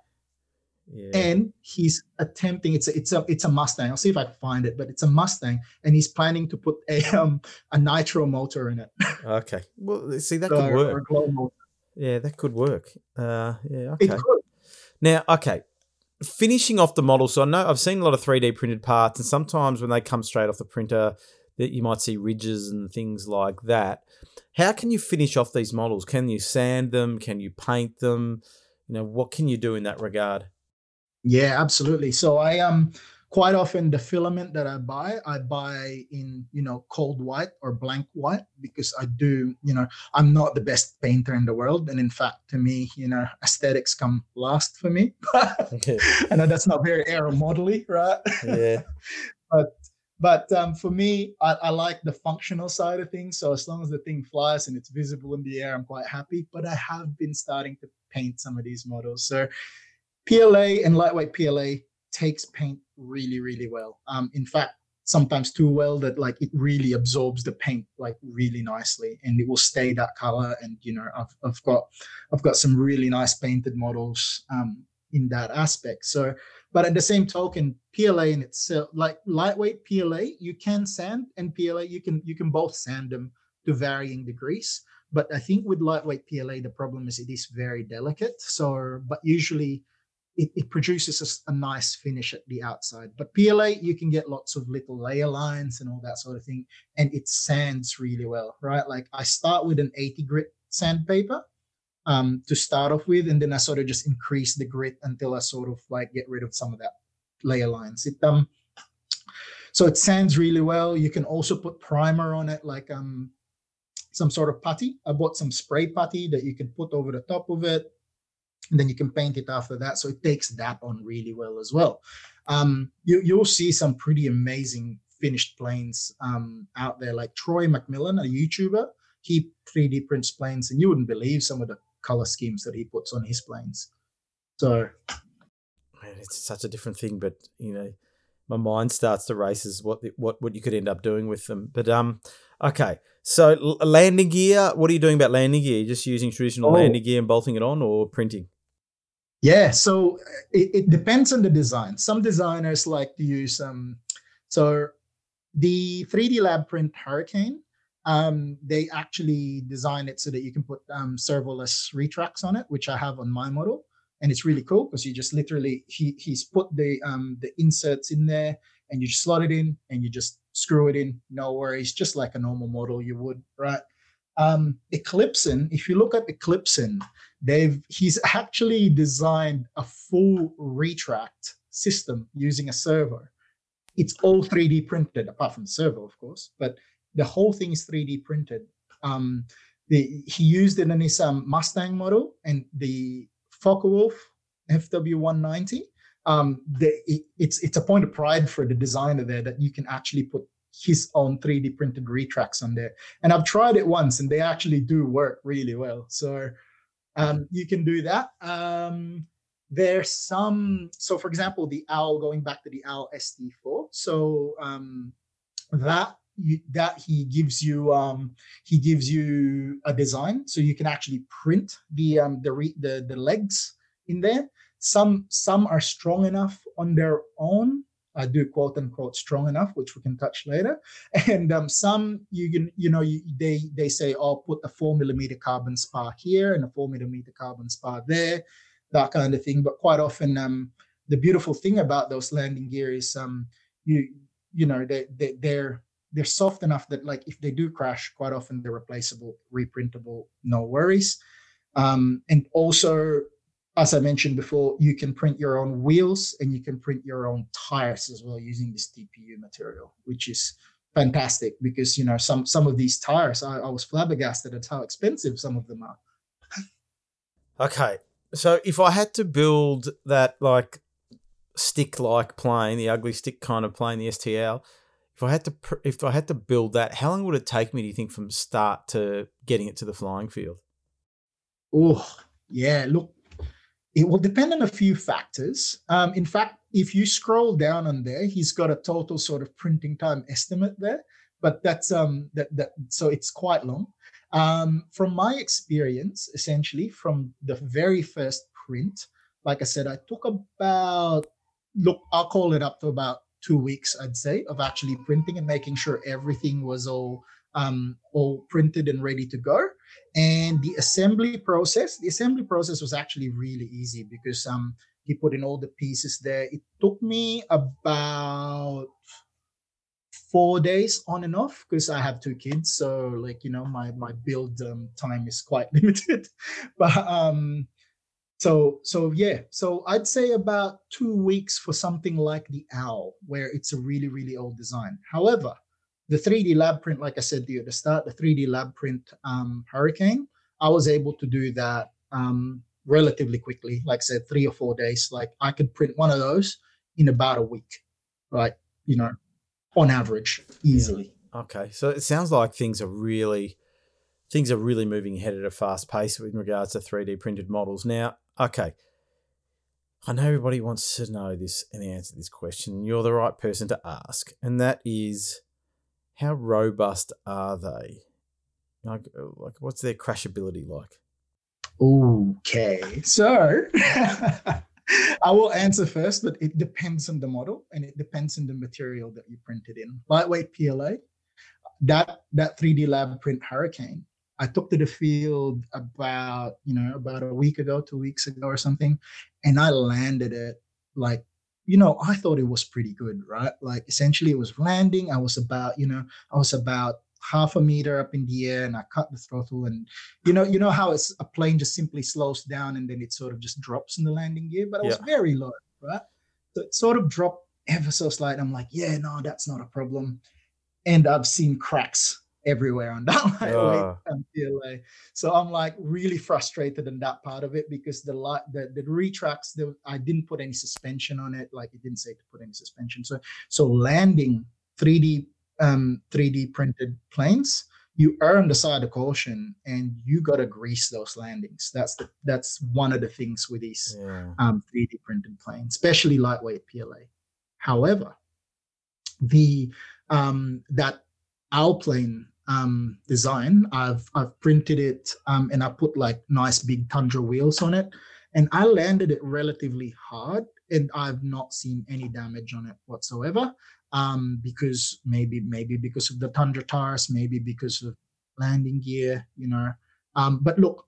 Yeah. And he's attempting. It's a it's a it's a Mustang. I'll see if I can find it, but it's a Mustang, and he's planning to put a um a nitro motor in it. Okay, well, see that so, could work. Yeah, that could work. Uh, yeah, okay. Now, okay, finishing off the model. So I know I've seen a lot of 3D printed parts, and sometimes when they come straight off the printer, that you might see ridges and things like that. How can you finish off these models? Can you sand them? Can you paint them? You know, what can you do in that regard? Yeah, absolutely. So I um quite often the filament that I buy, I buy in, you know, cold white or blank white because I do, you know, I'm not the best painter in the world. And in fact, to me, you know, aesthetics come last for me. I know that's not very aero modelly, right? Yeah. but but um, for me, I, I, like the functional side of things. So as long as the thing flies and it's visible in the air, I'm quite happy. But I have been starting to paint some of these models. So PLA and lightweight PLA takes paint really, really well. Um, in fact, sometimes too well that like it really absorbs the paint like really nicely and it will stay that color and you know i've, I've got i've got some really nice painted models um, in that aspect so but at the same token pla in itself like lightweight pla you can sand and pla you can you can both sand them to varying degrees but i think with lightweight pla the problem is it is very delicate so but usually it, it produces a, a, nice finish at the outside. But PLA, you can get lots of little layer lines and all that sort of thing, and it sands really well, right? Like I start with an 80 grit sandpaper um, to start off with, and then I sort of just increase the grit until I sort of like get rid of some of that layer lines. It um, so it sands really well. You can also put primer on it, like um, some sort of putty. I bought some spray putty that you can put over the top of it and then you can paint it after that. So it takes that on really well as well. Um, you, you'll see some pretty amazing finished planes um, out there, like Troy McMillan, a YouTuber. He 3D prints planes, and you wouldn't believe some of the color schemes that he puts on his planes. So, Man, it's such a different thing, but you know, my mind starts to race as what what what you could end up doing with them. But um, okay, so landing gear. What are you doing about landing gear? Are just using traditional oh. landing gear and bolting it on, or printing? Yeah, so it, it, depends on the design. Some designers like to use um, so the 3D Lab Print Hurricane. Um, they actually design it so that you can put um, servoless retracts on it, which I have on my model, and it's really cool because you just literally he he's put the um, the inserts in there, and you just slot it in, and you just screw it in, no worries, just like a normal model you would, right? Um, Eclipson, if you look at Eclipson, they've he's actually designed a full retract system using a servo. It's all 3D printed, apart from the servo, of course, but the whole thing is 3D printed. Um, the, he used it in his um, Mustang model and the Focke-Wulf FW190. Um, the, it, it's it's a point of pride for the designer there that you can actually put his own 3D printed retracts on there. And I've tried it once, and they actually do work really well. So um, you can do that. Um, there's some, so for example, the OWL, going back to the OWL ST4. So um, that you, that he gives you um, he gives you a design, so you can actually print the um, the, re- the the legs in there. Some some are strong enough on their own I do quote unquote strong enough, which we can touch later. And um, some you can, you know, you, they they say, oh, put a four millimeter carbon spar here and a four millimeter carbon spar there, that kind of thing. But quite often, um, the beautiful thing about those landing gear is, um, you you know, they, they they're they're soft enough that like if they do crash, quite often they're replaceable, reprintable, no worries. Um, and also as I mentioned before, you can print your own wheels and you can print your own tires as well using this TPU material, which is fantastic because you know some some of these tires I, I was flabbergasted at how expensive some of them are. okay, so if I had to build that like stick like plane, the ugly stick kind of plane, the STL, if I had to if I had to build that, how long would it take me? Do you think from start to getting it to the flying field? Oh yeah, look, it will depend on a few factors. Um, in fact, if you scroll down on there, he's got a total sort of printing time estimate there, but that's um that that so it's quite long. Um, from my experience, essentially from the very first print, like I said, I took about look, I'll call it up to about two weeks, I'd say, of actually printing and making sure everything was all um, all printed and ready to go. And the assembly process, the assembly process was actually really easy because um, he put in all the pieces there. It took me about four days on and off because I have two kids. So like, you know, my, my build um, time is quite limited. but um, so so yeah, so I'd say about two weeks for something like the owl, where it's a really, really old design. However, the 3D lab print, like I said to you at the start, the 3D lab print um, Hurricane, I was able to do that um, relatively quickly. Like I said, three or four days. Like I could print one of those in about a week, right? You know, on average, easily. Okay, so it sounds like things are really things are really moving ahead at a fast pace in regards to 3D printed models. Now, okay, I know everybody wants to know this and answer this question. You're the right person to ask, and that is, how robust are they? Like, uh, like what's their crashability like? Okay, so I will answer first, but it depends on the model and it depends on the material that you printed in. Lightweight PLA, that that 3D lab print Hurricane, I took to the field about you know about a week ago, two weeks ago or something, and I landed it like you know I thought it was pretty good, right? Like essentially it was landing. I was about you know I was about half a meter up in the air and I cut the throttle and you know you know how it's a plane just simply slows down and then it sort of just drops in the landing gear? But it was very low right? So it sort of dropped ever so slight. I'm like yeah no that's not a problem. And I've seen cracks everywhere on that lightweight uh. PLA. So I'm like really frustrated in that part of it because the light the, the retracts the, I didn't put any suspension on it like it didn't say to put any suspension so so landing 3D um, 3D printed planes, you earn the side of caution and you got to grease those landings. That's the that's one of the things with these yeah. um, 3D printed planes, especially lightweight PLA. However, the um, that our plane um, design, I've I've printed it um, and I put like nice big Tundra wheels on it, and I landed it relatively hard, and I've not seen any damage on it whatsoever um, because maybe maybe because of the Tundra tires, maybe because of landing gear, you know. Um, but look,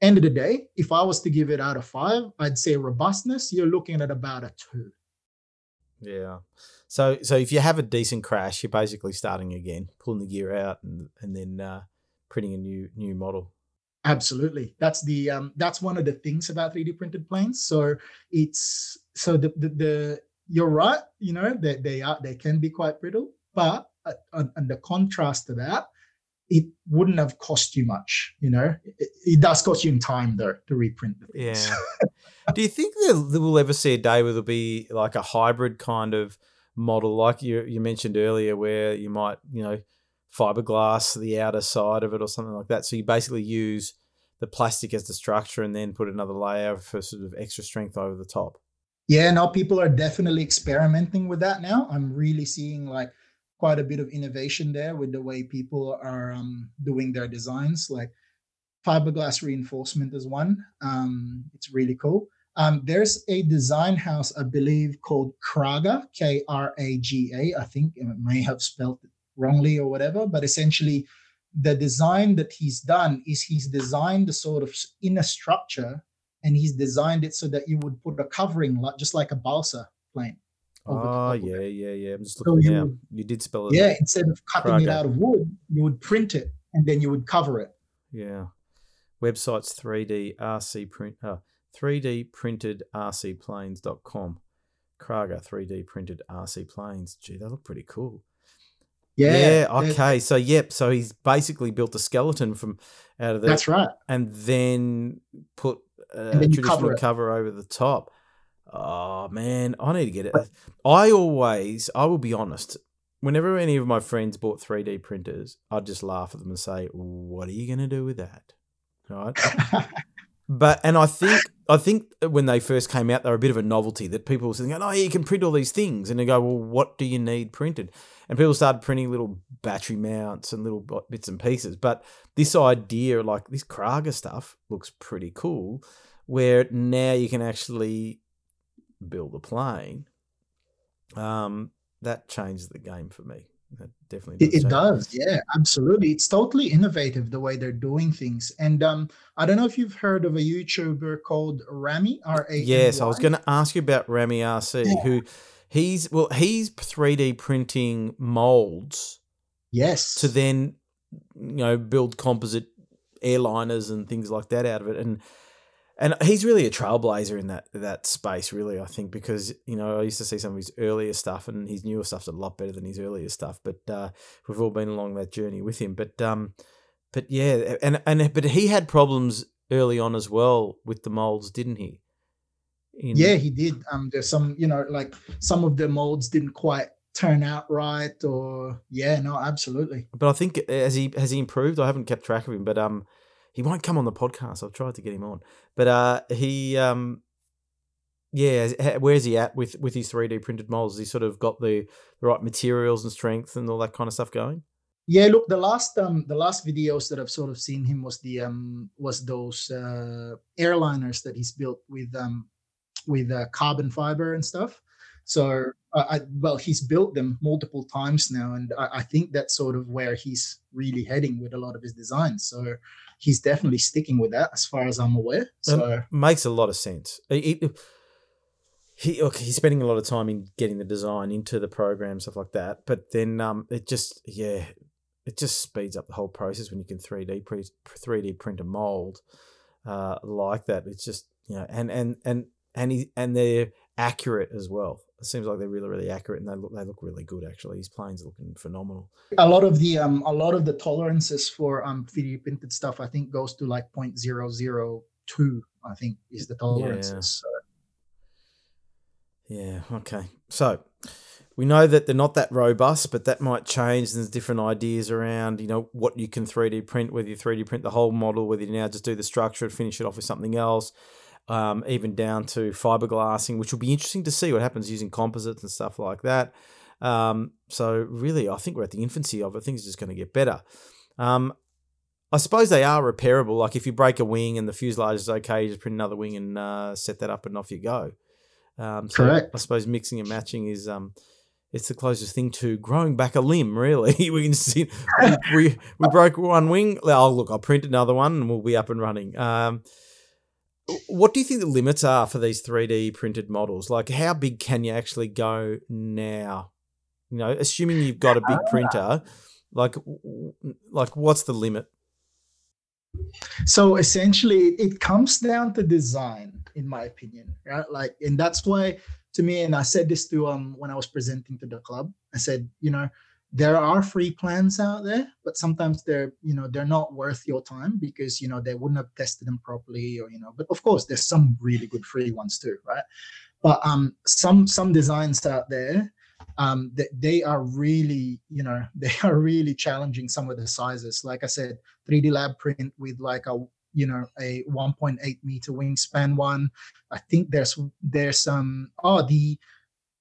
end of the day, if I was to give it out of five, I'd say robustness. You're looking at about a two. Yeah. So so if you have a decent crash, you're basically starting again, pulling the gear out, and and then uh, printing a new new model. Absolutely, that's the um, that's one of the things about 3D printed planes. So it's so the the, the you're right. You know that they, they are they can be quite brittle, but uh, and the contrast to that, it wouldn't have cost you much. You know, it, it does cost you in time though to reprint the things. Yeah. Do you think that we'll ever see a day where there'll be like a hybrid kind of model, like you you mentioned earlier, where you might you know fiberglass the outer side of it or something like that? So you basically use the plastic as the structure and then put another layer for sort of extra strength over the top. Yeah, now people are definitely experimenting with that now. I'm really seeing like quite a bit of innovation there with the way people are um, doing their designs. Like fiberglass reinforcement is one. Um, it's really cool. Um, there's a design house, I believe, called Kraga, K R A G A. I think it may have spelled it wrongly or whatever, but essentially, the design that he's done is he's designed the sort of inner structure and he's designed it so that you would put a covering like just like a balsa plane. Oh yeah, yeah, yeah. I'm just looking so you. You did spell it. Yeah, instead of cutting it out of wood, you would print it and then you would cover it. Yeah. Website's 3D RC print uh, 3D printed RC planes.com. Kraga 3D printed RC planes. Gee, they look pretty cool. Yeah. Yeah. Okay. So yep. So he's basically built a skeleton from out of the. That's right. And then put a traditional cover, cover, over the top. Oh man, I need to get it. I always, I will be honest. Whenever any of my friends bought 3D printers, I'd just laugh at them and say, "What are you going to do with that?" Right? but and I think I think when they first came out, they were a bit of a novelty that people were saying, "Oh, you can print all these things," and they go, "Well, what do you need printed?" And people started printing little battery mounts and little bits and pieces. But this idea, like this Kraga stuff, looks pretty cool where now you can actually build a plane. Um, that changed the game for me. That definitely does. It, it does, yeah, absolutely. It's totally innovative the way they're doing things. And um, I don't know if you've heard of a YouTuber called Ramy R A. Yes, I was going to ask you about Ramy RC, yeah. who he's well, he's 3D printing molds. Yes. To then, you know, build composite airliners and things like that out of it, and and he's really a trailblazer in that that space, really. I think because you know I used to see some of his earlier stuff, and his newer stuff's a lot better than his earlier stuff. But uh, we've all been along that journey with him. But um, but yeah, and and but he had problems early on as well with the molds, didn't he? In- yeah, he did. Um, there's some, you know, like some of the molds didn't quite turn out right, or yeah, no, absolutely. But I think has he has he improved? I haven't kept track of him, but um he won't come on the podcast. I've tried to get him on, but uh, he um, yeah, where's he at with with his three D printed molds? Has he sort of got the, the right materials and strength and all that kind of stuff going? Yeah, look, the last um the last videos that I've sort of seen him was the um was those uh airliners that he's built with um with uh, carbon fiber and stuff. So I, well, he's built them multiple times now, and I, I, think that's sort of where he's really heading with a lot of his designs. So he's definitely sticking with that, as far as I'm aware. So it makes a lot of sense. He, he okay, he's spending a lot of time in getting the design into the program, stuff like that. But then um, it just yeah, it just speeds up the whole process when you can three D three D print a mold uh, like that. It's just you know, and and and and he and they're accurate as well. It seems like they're really, really accurate, and they look they look really good. Actually, his planes are looking phenomenal. A lot of the um, a lot of the tolerances for um 3D printed stuff, I think, goes to like 0.002. I think is the tolerances. Yeah. yeah. Okay. So we know that they're not that robust, but that might change. There's different ideas around, you know, what you can 3D print, whether you 3D print the whole model, whether you now just do the structure and finish it off with something else um, even down to fiberglassing, which will be interesting to see what happens using composites and stuff like that. Um, so really, I think we're at the infancy of it. Things are just going to get better. Um, I suppose they are repairable. Like if you break a wing and the fuselage is okay, you just print another wing and uh, set that up, and off you go. Um, so Correct. I suppose mixing and matching is um, it's the closest thing to growing back a limb. Really, we can see we, we, we broke one wing. Oh look, I'll print another one and we'll be up and running. Um, what do you think the limits are for these 3D printed models? Like, how big can you actually go now? You know, assuming you've got a big printer, like, like what's the limit? So essentially, it comes down to design, in my opinion, right? Like, and that's why, to me, and I said this to um when I was presenting to the club, I said, you know, there are free plans out there but sometimes they're you know they're not worth your time because you know they wouldn't have tested them properly or you know but of course there's some really good free ones too right? But um some some designs out there um they, they are really you know they are really challenging some of the sizes. Like i said 3d lab print with like a you know a 1.8 meter wingspan one. I think there's there's some oh the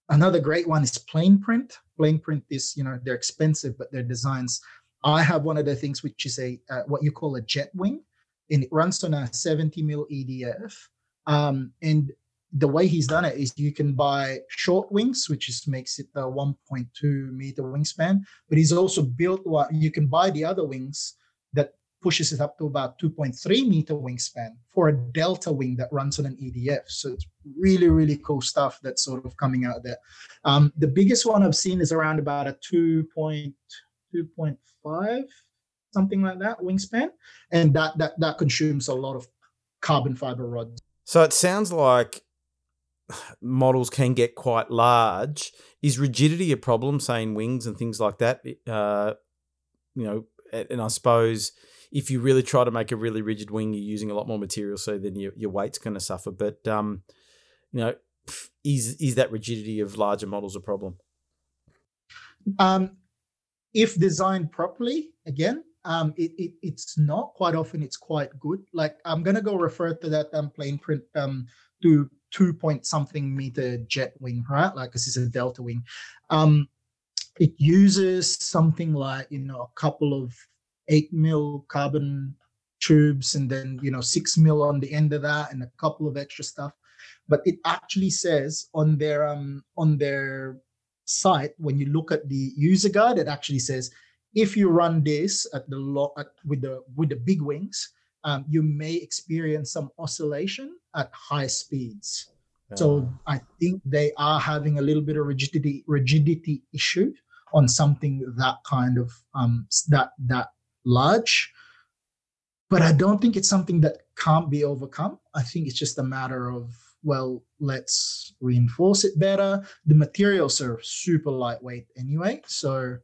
another great one is plane print. Plane print is you know they're expensive but their designs. I have one of the things which is a uh, what you call a jet wing and it runs on a 70 mil edf um, and the way he's done it is you can buy short wings which is makes it the 1.2 meter wingspan but he's also built what you can buy the other wings that pushes it up to about 2.3 meter wingspan for a delta wing that runs on an EDF. So it's really, really cool stuff that's sort of coming out there. Um, the biggest one I've seen is around about a 2.2.5, something like that wingspan, and that that that consumes a lot of carbon fiber rods. So it sounds like models can get quite large. Is rigidity a problem, saying wings and things like that? Uh, you know, and I suppose if you really try to make a really rigid wing, you're using a lot more material, so then your your weight's going to suffer. But um, you know, is is that rigidity of larger models a problem? Um, if designed properly, again, um, it, it it's not quite often. It's quite good. Like I'm gonna go refer to that um plane print um to two point something meter jet wing, right? Like this is a delta wing. Um, it uses something like you know a couple of eight mil carbon tubes and then you know six mil on the end of that and a couple of extra stuff but it actually says on their um on their site when you look at the user guide it actually says if you run this at the low at, with the with the big wings um, you may experience some oscillation at high speeds yeah. so i think they are having a little bit of rigidity rigidity issue on something that kind of um that that large. But I don't think it's something that can't be overcome. I think it's just a matter of, well, let's reinforce it better. The materials are super lightweight anyway. So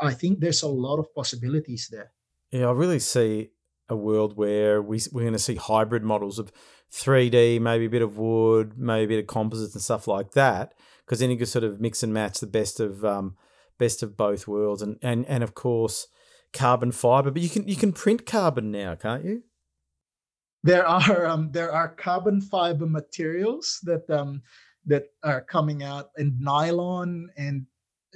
I think there's a lot of possibilities there. Yeah, I really see a world where we, we're going to see hybrid models of 3D, maybe a bit of wood, maybe a bit of composites and stuff like that. Because then you can sort of mix and match the best of um, best of both worlds, and and and of course, carbon fiber, but you can you can print carbon now, can't you? there are um, there are carbon fiber materials that um, that are coming out and nylon and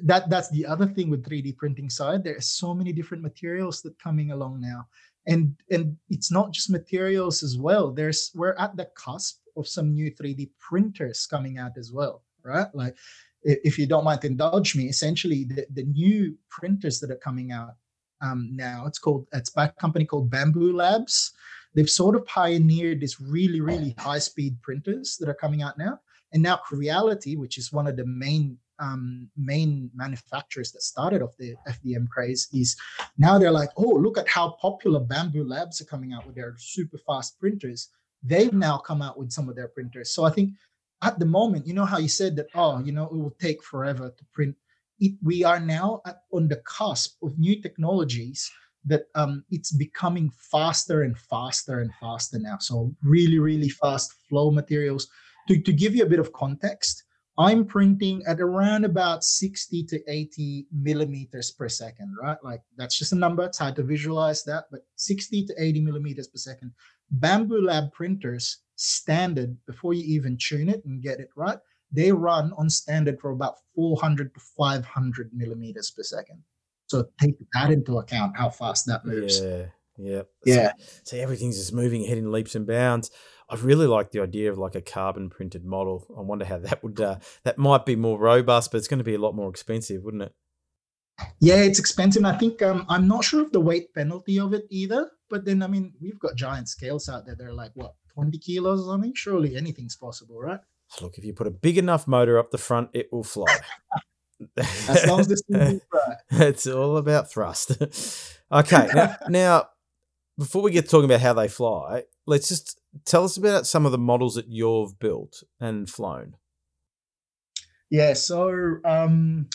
that that's the other thing with 3D printing side. There are so many different materials that coming along now. And and it's not just materials as well. There's we're at the cusp of some new 3D printers coming out as well, right? Like if you don't mind to indulge me, essentially the, the new printers that are coming out um, now, it's called it's by a company called Bambu Labs. They've sort of pioneered this really, really high speed printers that are coming out now. And now Creality, which is one of the main um, main manufacturers that started off the FDM craze, is now they're like, oh, look at how popular Bambu Labs are coming out with their super fast printers. They've now come out with some of their printers. So I think at the moment, you know how you said that, oh, you know, it will take forever to print. It, we are now at, on the cusp of new technologies that um, it's becoming faster and faster and faster now. So really, really fast flow materials to, to give you a bit of context, I'm printing at around about 60 to 80 millimeters per second, right? Like that's just a number. It's hard to visualize that, but 60 to 80 millimeters per second. Bambu Lab printers, standard, before you even tune it and get it right, they run on standard for about 400 to 500 millimeters per second. So take that into account, how fast that moves. Yeah. Yeah. Yeah. So, so everything's just moving ahead in leaps and bounds. I really like the idea of like a carbon printed model. I wonder how that would uh, that might be more robust, but it's going to be a lot more expensive, wouldn't it? Yeah, it's expensive. I think um, I'm not sure of the weight penalty of it either. But then, I mean, we've got giant scales out there. They're like what 20 kilos or something. Surely anything's possible, right? Look, if you put a big enough motor up the front, it will fly. as long as right. It's all about thrust. okay, now, now before we get talking about how they fly, let's just tell us about some of the models that you've built and flown. Yeah, so um,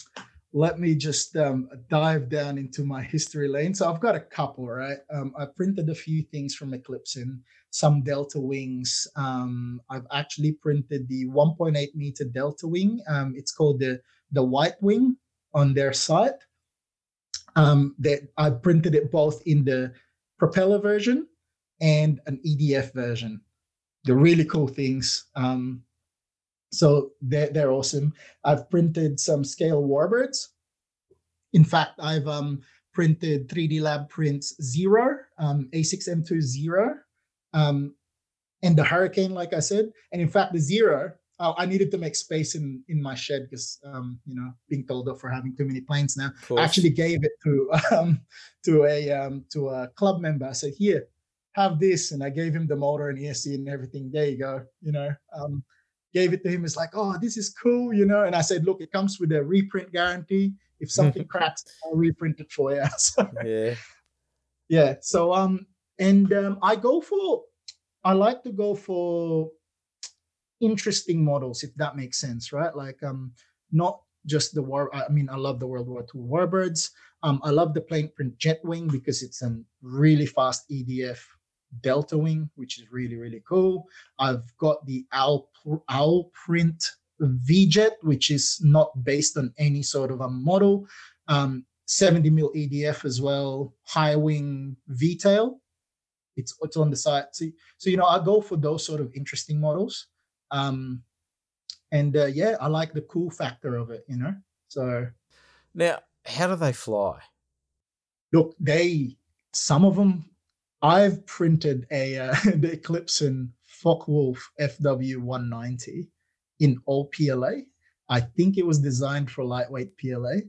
let me just um, dive down into my history lane. So I've got a couple, right? Um, I printed a few things from Eclipson, some Delta wings. Um, I've actually printed the 1.8 meter Delta wing. Um, it's called the the White Wing on their site. Um, that I printed it both in the propeller version and an EDF version. They're really cool things. Um, so they're, they're awesome. I've printed some scale warbirds. In fact, I've um, printed 3D Lab prints Zero, um, A6M2 Zero, um, and the Hurricane, like I said. And in fact, the Zero, uh, I needed to make space in in my shed because um, you know being told off for having too many planes now. I actually gave it to um, to a um, to a club member. I said, "Here, have this," and I gave him the motor and ESC and everything. There you go. You know, um, gave it to him. It's like, "Oh, this is cool," you know. And I said, "Look, it comes with a reprint guarantee. If something cracks, I'll reprint it for you." so, yeah, yeah. So um, and um, I go for, I like to go for interesting models, if that makes sense, right? Like um, not just the war. I mean, I love the World War II warbirds. Um, I love the plane print jet wing because it's a really fast EDF Delta wing, which is really really cool. I've got the Owl Owl print VJet, which is not based on any sort of a model. Um, 70 mil EDF as well, high wing V-tail. It's it's on the side. So, so you know, I go for those sort of interesting models. Um, and uh, yeah, I like the cool factor of it, you know. So now, how do they fly? Look, they some of them. I've printed a uh, the Eclipson Focke-Wulf FW190 in all PLA. I think it was designed for lightweight PLA.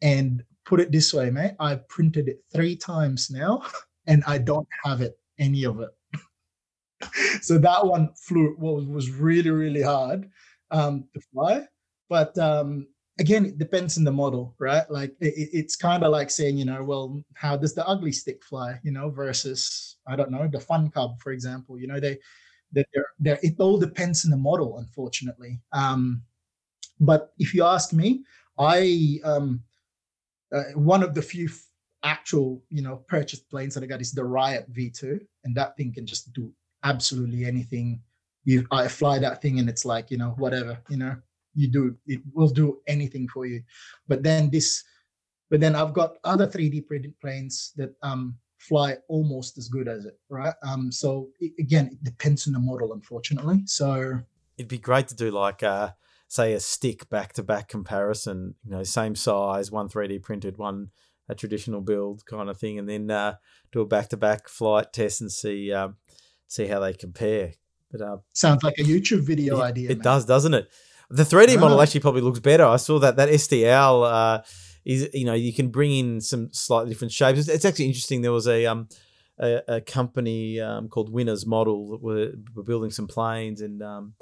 And put it this way, mate, I've printed it three times now, and I don't have it any of it. so that one flew was was really really hard um, to fly. But um, again, it depends on the model, right? Like it, it's kind of like saying, you know, well, how does the ugly stick fly, you know, versus I don't know the fun cub, for example. You know, they that they're, they're, it all depends on the model, unfortunately. Um, but if you ask me, I um, uh, one of the few actual you know purchased planes that I got is the Riot V2, and that thing can just do absolutely anything. You I fly that thing and it's like, you know, whatever, you know, you do it will do anything for you. But then this, but then I've got other 3D printed planes that um fly almost as good as it, right? Um, so it, again, it depends on the model, unfortunately. So it'd be great to do like uh say a stick back to back comparison, you know, same size, one 3D printed, one a traditional build kind of thing, and then uh, do a back to back flight test and see um, see how they compare. But uh, sounds like a YouTube video it, idea. It man. does, doesn't it? The 3D model actually probably looks better. I saw that that STL uh, is you know you can bring in some slightly different shapes. It's, it's actually interesting. There was a um a, a company um, called Winners Model that were, were building some planes and um,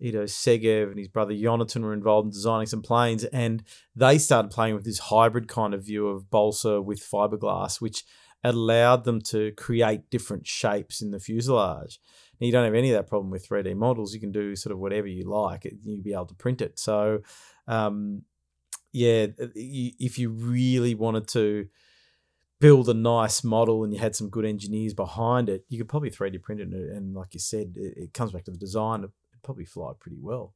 you know, Segev and his brother Jonathan were involved in designing some planes, and they started playing with this hybrid kind of view of balsa with fiberglass, which allowed them to create different shapes in the fuselage. Now, you don't have any of that problem with 3D models. You can do sort of whatever you like. You'll be able to print it. So, um, yeah, if you really wanted to build a nice model and you had some good engineers behind it, you could probably 3D print it. And like you said, it comes back to the design probably fly pretty well.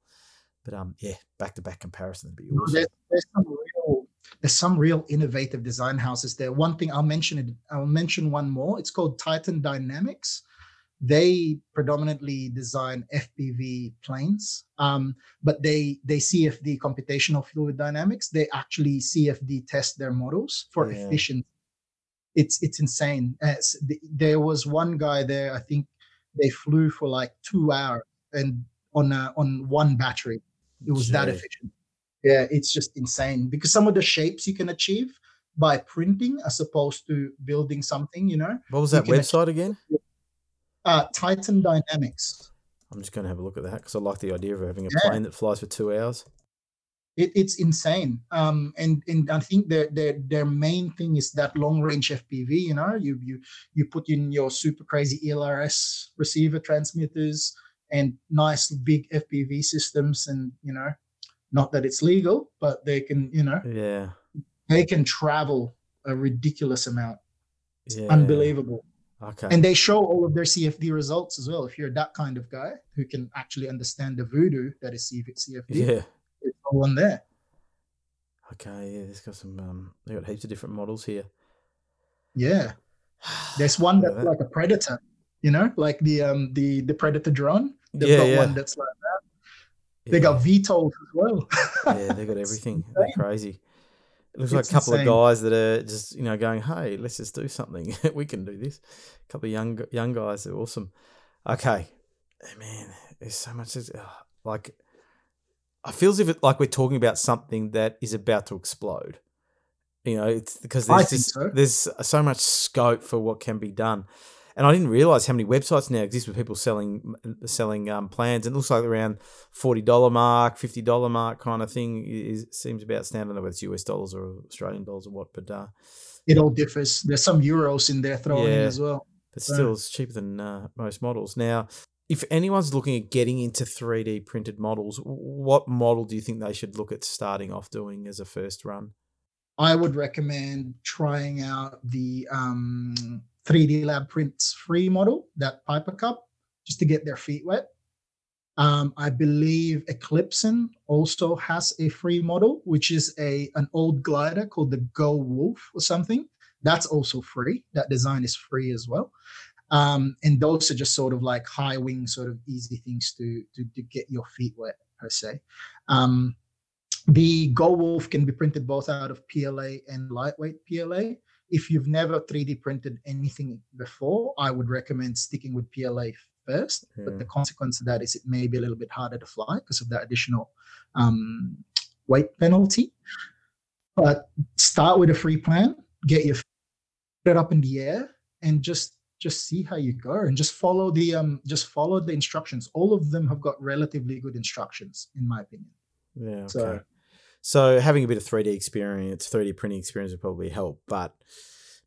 But um, yeah, back to back comparison would be awesome. There's, there's, some real, there's some real innovative design houses there. One thing I'll mention it. I'll mention one more. It's called Titan Dynamics. They predominantly design FPV planes, um, but they they CFD computational fluid dynamics. They actually CFD test their models for yeah. efficiency. It's it's insane. As the, there was one guy there. I think they flew for like two hours and on a, on one battery. It was that efficient. Yeah, it's just insane because some of the shapes you can achieve by printing as opposed to building something. You know, what was that website again? Uh, Titan Dynamics. I'm just going to have a look at that because I like the idea of having a yeah. plane that flies for two hours. It, it's insane, um, and and I think their their their main thing is that long range FPV. You know, you you you put in your super crazy ELRS receiver transmitters and nice big FPV systems, and you know, not that it's legal, but they can, you know, yeah, they can travel a ridiculous amount. It's yeah. unbelievable. Okay. And they show all of their CFD results as well. If you're that kind of guy who can actually understand the voodoo that is CFD, yeah, it's all on there. Okay, yeah, there's got some. Um, they got heaps of different models here. Yeah, there's one that's like a predator you know, like the um the the Predator drone. They've yeah, got yeah. one that's like that. They got VTOLs as well. yeah, they got everything. They're crazy. It looks it's like a couple insane. of guys that are just you know going, "Hey, let's just do something. we can do this." A couple of young young guys. They're awesome. Okay, man, there's so much. Like, I feel as if it like we're talking about something that is about to explode. You know, it's because there's just, so. there's so much scope for what can be done and I didn't realize how many websites now exist with people selling selling um, plans. And it looks like around forty dollar mark, fifty dollar mark kind of thing is seems about standard. I don't know whether it's US dollars or Australian dollars or what, but uh, it all differs. There's some euros in there thrown yeah, in as well. But still, it's cheaper than uh, most models. Now, if anyone's looking at getting into 3D printed models, what model do you think they should look at starting off doing as a first run? I would recommend trying out the um, 3D Lab Prints free model, that Piper Cub, just to get their feet wet. Um, I believe Eclipson also has a free model, which is a an old glider called the Go Wolf or something. That's also free. That design is free as well. Um, and those are just sort of like high wing, sort of easy things to to, to get your feet wet per se. Um, the Go Wolf can be printed both out of PLA and lightweight PLA if you've never 3D printed anything before, I would recommend sticking with PLA first. Yeah. But the consequence of that is it may be a little bit harder to fly because of that additional um, weight penalty. But start with a free plan, get your put it up in the air, and just just see how you go and just follow the um just follow the instructions. All of them have got relatively good instructions, in my opinion. Yeah. Okay. So so having a bit of 3D experience, 3D printing experience would probably help, but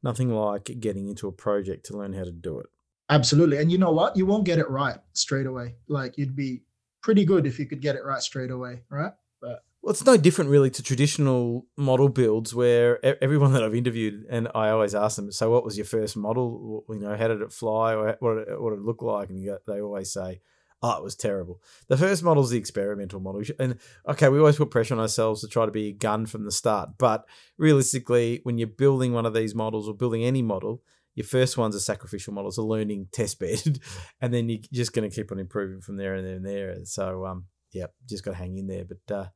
nothing like getting into a project to learn how to do it. Absolutely. And you know what? You won't get it right straight away. Like you'd be pretty good if you could get it right straight away, right? But well, it's no different really to traditional model builds where everyone that I've interviewed and I always ask them, so what was your first model? You know, how did it fly or what did it, what did it look like? And they always say, oh, it was terrible. The first model is the experimental model. And okay, we always put pressure on ourselves to try to be a gun from the start. But realistically, when you're building one of these models or building any model, your first one's a sacrificial model, it's a learning test bed, and then you're just going to keep on improving from there and there and there. So, um, yeah, just got to hang in there. But uh,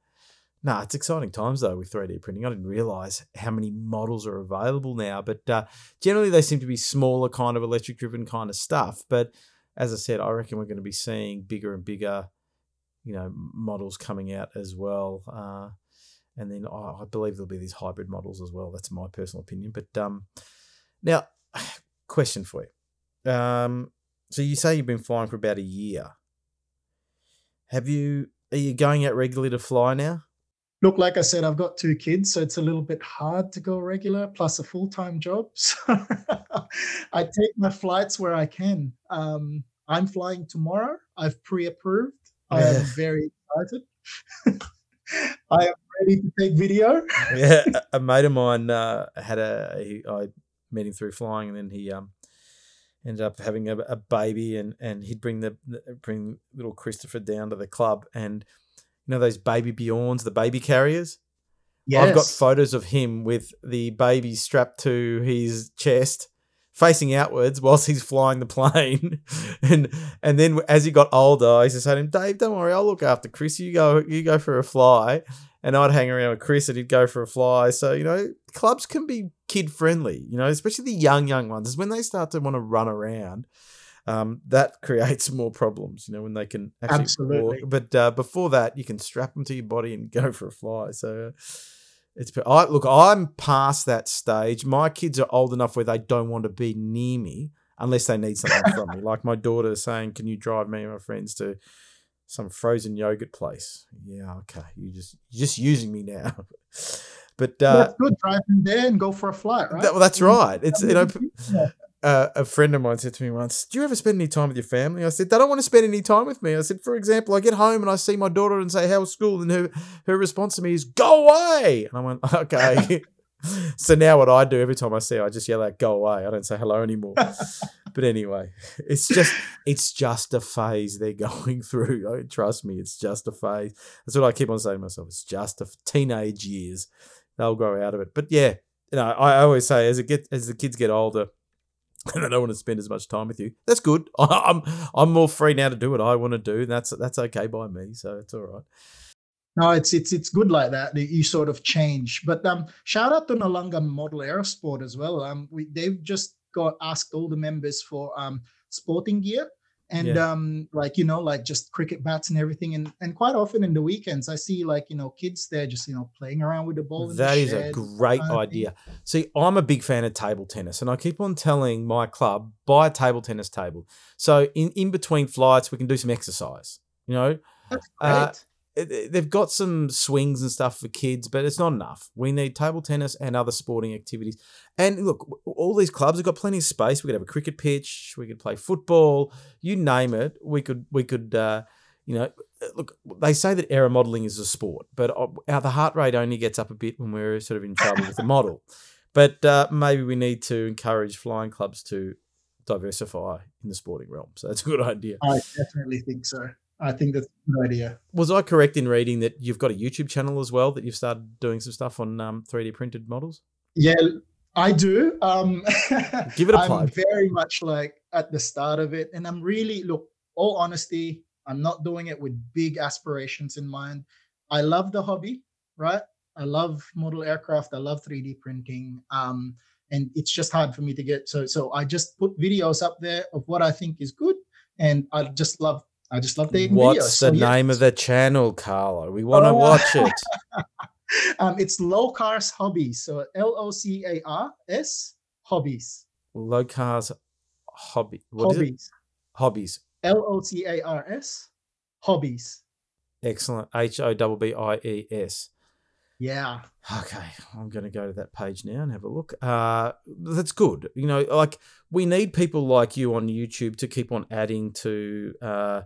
no, nah, it's exciting times though with 3D printing. I didn't realize how many models are available now, but uh, generally they seem to be smaller, kind of electric driven kind of stuff. But as I said, I reckon we're going to be seeing bigger and bigger, you know, models coming out as well. Uh, and then oh, I believe there'll be these hybrid models as well. That's my personal opinion. But um, now, question for you. Um, so you say you've been flying for about a year. Have you? Are you going out regularly to fly now? Look, like I said, I've got two kids, so it's a little bit hard to go regular, plus a full time job. So I take my flights where I can. Um, I'm flying tomorrow. I've pre approved. I am very excited. I am ready to take video. yeah, a mate of mine uh, had a, he, I met him through flying, and then he um, ended up having a, a baby, and, and he'd bring the bring little Christopher down to the club, and you know those baby Bjorns, the baby carriers. Yes. I've got photos of him with the baby strapped to his chest, facing outwards whilst he's flying the plane. and and then as he got older, I just to say to him, Dave, don't worry, I'll look after Chris. You go you go for a fly. And I'd hang around with Chris and he'd go for a fly. So, you know, clubs can be kid friendly, you know, especially the young, young ones. Is when they start to want to run around um, that creates more problems, you know, when they can actually Absolutely. walk. But uh, before that, you can strap them to your body and go for a fly. So uh, it's I look, I'm past that stage. My kids are old enough where they don't want to be near me unless they need something from me. Like my daughter saying, "Can you drive me and my friends to?" Some frozen yogurt place. Yeah, okay. You just you're just using me now. But uh, that's good. Drive them there and go for a flight, right? That, well, that's right. It's you know, uh, a friend of mine said to me once, "Do you ever spend any time with your family?" I said, "They don't want to spend any time with me." I said, "For example, I get home and I see my daughter and say, "How's school?" and her her response to me is, "Go away!" And I went, "Okay." so now what I do every time I see her, I just yell out, "Go away!" I don't say hello anymore. but anyway, it's just it's just a phase they're going through. Trust me, it's just a phase. That's what I keep on saying to myself. It's just a teenage years. They'll grow out of it. But yeah, you know, I always say as it get as the kids get older and I don't want to spend as much time with you. That's good. I'm I'm more free now to do what I want to do. And that's that's okay by me. So it's all right. No, it's it's it's good like that. You sort of change. But um, shout out to Noarlunga Model Aerosport as well. Um, we they've just got asked all the members for um sporting gear and yeah. um like you know like just cricket bats and everything. And and quite often in the weekends i see like you know kids there just you know playing around with the ball That the is a great idea. See i'm a big fan of table tennis and i keep on telling my club buy a table tennis table. So in in between flights we can do some exercise you know? That's great. Uh, they've got some swings and stuff for kids, but it's not enough. We need table tennis and other sporting activities. And look, all these clubs have got plenty of space. We could have a cricket pitch. We could play football. You name it. We could. We could. Uh, you know, look. They say that aero modeling is a sport, but uh, the heart rate only gets up a bit when we're sort of in trouble with the model. But uh, maybe we need to encourage flying clubs to diversify in the sporting realm. So that's a good idea. I definitely think so. I think that's a good idea. Was I correct in reading that you've got a YouTube channel as well that you've started doing some stuff on um, 3D printed models? Yeah, I do. Um, Give it a plug. I'm very much like at the start of it, and I'm really look. All honesty, I'm not doing it with big aspirations in mind. I love the hobby, right? I love model aircraft. I love 3D printing. Um, and it's just hard for me to get so so I just put videos up there of what I think is good, and I just love I just love the What's the so, name of the channel, Carlo? We want to oh, watch it. um, it's Low Cars Hobbies. So L O C A R S Hobbies. Low Cars Hobby. What hobbies. Hobbies. L O C A R S Hobbies. Excellent. H O B B I E S. Yeah. Okay, I'm going to go to that page now and have a look. Uh, that's good. You know, like we need people like you on YouTube to keep on adding to uh,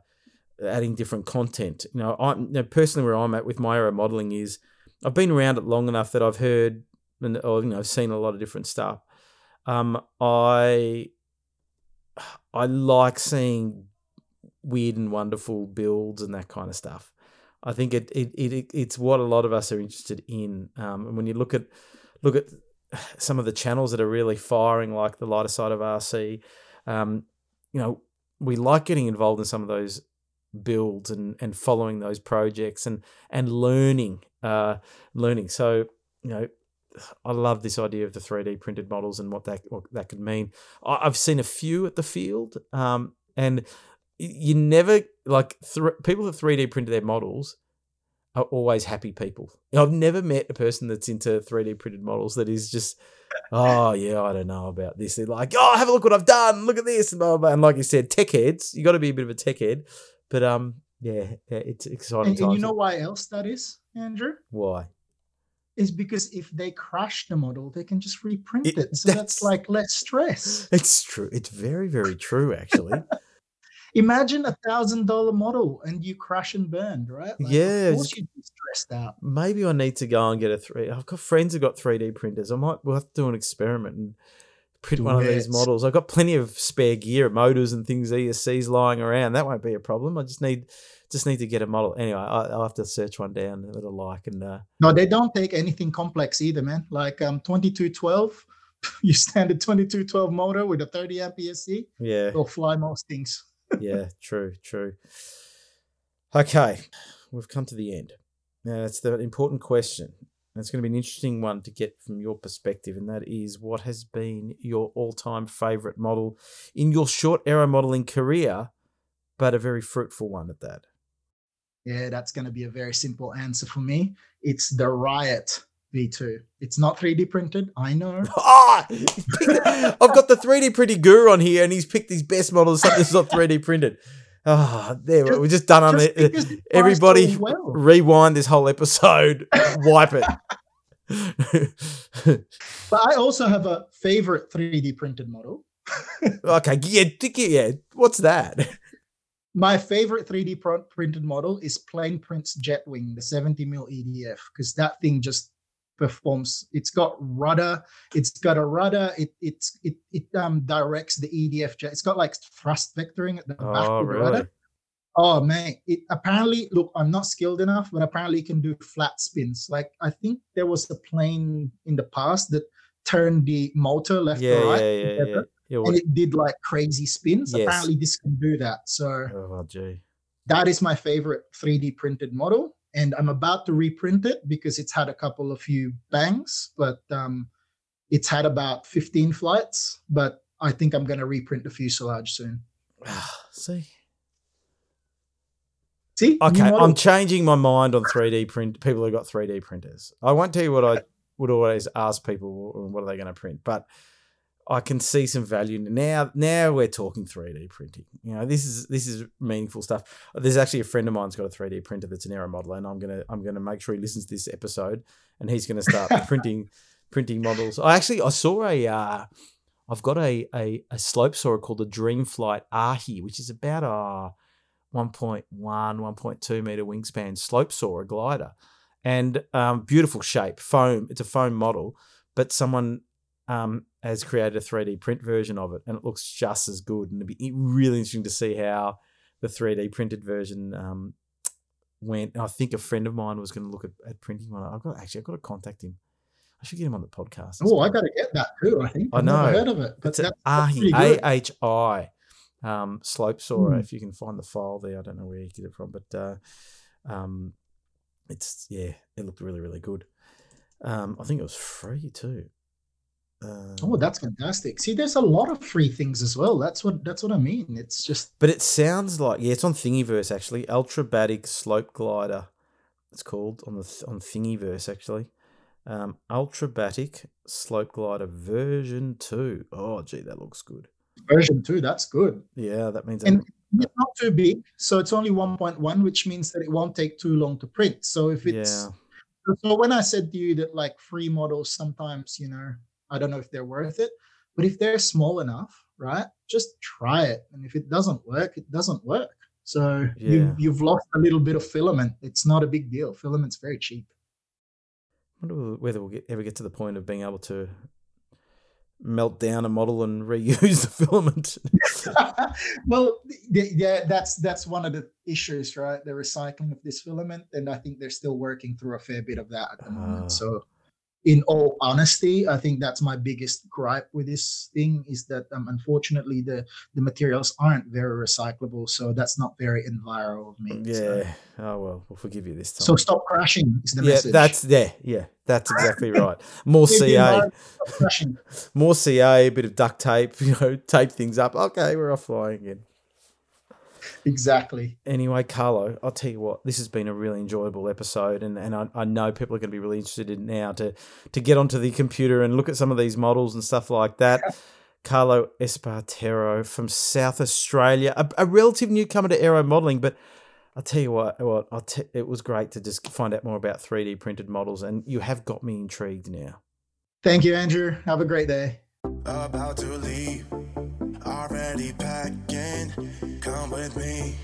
adding different content. You know, I you know, personally where I'm at with my aero modeling is I've been around it long enough that I've heard and or you know I've seen a lot of different stuff. Um, I I like seeing weird and wonderful builds and that kind of stuff. I think it, it, it it's what a lot of us are interested in. Um, and when you look at look at some of the channels that are really firing, like the lighter side of RC. Um, you know, we like getting involved in some of those builds and and following those projects and and learning uh learning so you know I love this idea of the 3D printed models and what that what that could mean. I've seen a few at the field, um, and you never like th- people that 3D printed their models are always happy people. I've never met a person that's into 3D printed models that is just, oh yeah, I don't know about this. They're like, oh, have a look what I've done. Look at this, and, blah, blah. and like you said, tech heads. You got to be a bit of a tech head, but um, yeah, it's exciting. And, and you know why else that is, Andrew? Why? Is because if they crash the model, they can just reprint it. it so that's, that's like less stress. It's true. It's very, very true, actually. Imagine a thousand dollar model and you crash and burn, right? Like, yeah, of course you'd be stressed out. Maybe I need to go and get a three. I've got friends who got three D printers. I might we'll have to do an experiment and print one of these models. I've got plenty of spare gear, motors and things, ESCs lying around. That won't be a problem. I just need just need to get a model. Anyway, I, will have to search one down that I like. And uh, no, they don't take anything complex either, man. Like um, twenty two twelve, you standard twenty two twelve motor with a thirty amp ESC. Yeah, they'll fly most things. yeah, true, true. Okay, we've come to the end. Now, it's the important question. And it's going to be an interesting one to get from your perspective, and that is what has been your all time favorite model in your short aero modeling career, but a very fruitful one at that? Yeah, that's going to be a very simple answer for me. It's the Riot V2. It's not 3D printed. I know. Ah, I've got the 3D printing guru on here, and he's picked his best models. Something that's not 3D printed. Ah, oh, there just, we're just done on it. Everybody, well. rewind this whole episode. wipe it. but I also have a favorite 3D printed model. okay, yeah, yeah. What's that? my favorite 3D printed model is Plane Prints Jetwing, the 70 mil EDF, because that thing just performs. It's got rudder. It's got a rudder. It it's it it um directs the EDF jet. It's got like thrust vectoring at the oh, back of the rudder. Oh man! It apparently look. I'm not skilled enough, but apparently it can do flat spins. Like I think there was a plane in the past that turned the motor left yeah, to right. Yeah, yeah, yeah. yeah. and it did like crazy spins. Yes. Apparently this can do that. So oh, gee. that is my favorite 3D printed model and I'm about to reprint it because it's had a couple of few bangs, but um, it's had about 15 flights. But I think I'm going to reprint the fuselage soon. See. See? Okay, I'm changing my mind on 3D print. People who got 3D printers. I won't tell you what I would always ask people. What are they going to print? But I can see some value now. Now we're talking 3D printing. You know, this is this is meaningful stuff. There's actually a friend of mine's got a 3D printer that's an aero modeler, and I'm gonna I'm gonna make sure he listens to this episode, and he's gonna start printing printing models. I actually I saw a uh, I've got a, a a slope saw called the Dreamflight Ahi, which is about a 1.1 1.2 meter wingspan slope saw, a glider, and um, beautiful shape, foam. It's a foam model, but someone um, has created a 3D print version of it, and it looks just as good. And it'd be really interesting to see how the 3D printed version um, went. I think a friend of mine was going to look at, at printing one. I've got actually I've got to contact him. I should get him on the podcast. Oh, I got to get that too. I think I know. I've heard of it, but it's that's, A H I um, slope saw. Hmm. If you can find the file there, I don't know where you get it from, but uh, um, it's yeah, it looked really really good. Um, I think it was free too. Uh, oh, that's fantastic. See, there's a lot of free things as well. That's what that's what I mean. It's just But it sounds like yeah, it's on Thingiverse actually. Ultrabatic Slope Glider. It's called on the on Thingiverse actually. Um, Ultrabatic Slope Glider version 2. Oh, gee, that looks good. Version 2, that's good. Yeah, that means And it's not too big, so it's only 1.1, which means that it won't take too long to print. So if it's yeah. so when I said to you that like free models sometimes, you know, I don't know if they're worth it, but if they're small enough, right, just try it. And if it doesn't work, it doesn't work. So yeah. you, you've lost a little bit of filament. It's not a big deal. Filament's very cheap. I wonder whether we'll get, ever get to the point of being able to melt down a model and reuse the filament. well, yeah, that's that's one of the issues, right? The recycling of this filament, and I think they're still working through a fair bit of that at the moment. Uh, so in all honesty, I think that's my biggest gripe with this thing is that um, unfortunately the the materials aren't very recyclable, so that's not very environmental of me. Yeah. So, Oh well, we'll forgive you this time. so stop crashing is the yeah, message. that's yeah, yeah. That's exactly right. More CA, environment, stop crashing. more CA, a bit of duct tape. You know, tape things up. Okay, we're off flying again. Exactly. Anyway, Carlo, I'll tell you what, this has been a really enjoyable episode, and, and I, I know people are going to be really interested in now to to get onto the computer and look at some of these models and stuff like that. Carlo Espartero from South Australia, a, a relative newcomer to aero modeling, but I'll tell you what, what I'll t- it was great to just find out more about 3D printed models, and you have got me intrigued now. Thank you, Andrew. Have a great day. About to leave, already packing. Come with me,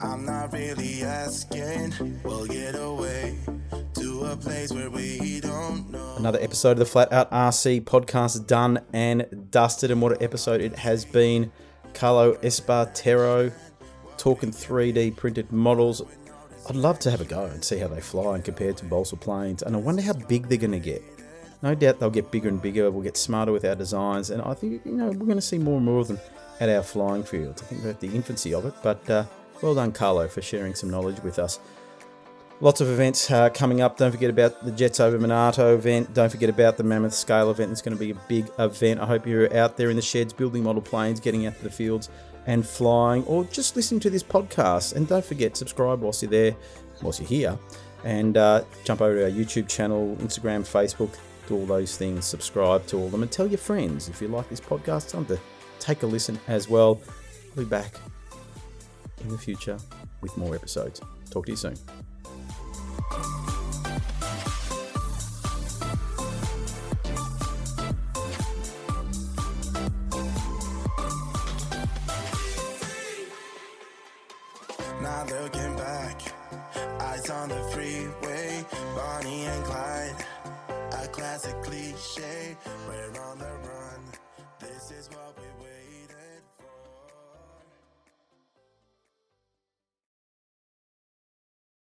I'm not really asking. We'll get away to a place where we don't know. Another episode of the Flat Out RC podcast done and dusted, and what an episode it has been. Carlo Espartero talking 3D printed models. I'd love to have a go and see how they fly and compared to balsa planes, and I wonder how big they're going to get. No doubt they'll get bigger and bigger. We'll get smarter with our designs, and I think you know we're going to see more and more of them at our flying fields. I think we're at the infancy of it, but uh, well done, Carlo, for sharing some knowledge with us. Lots of events uh, coming up. Don't forget about the Jets over Monato event. Don't forget about the Mammoth Scale event. It's going to be a big event. I hope you're out there in the sheds building model planes, getting out to the fields and flying, or just listening to this podcast. And don't forget, subscribe whilst you're there, whilst you're here, and uh, jump over to our YouTube channel, Instagram, Facebook, do all those things. Subscribe to all them and tell your friends if you like this podcast. To take a listen as well. I'll be back in the future with more episodes. Talk to you soon. Not looking back, eyes on the freeway. Bonnie and Clyde, a classic cliche. We're on the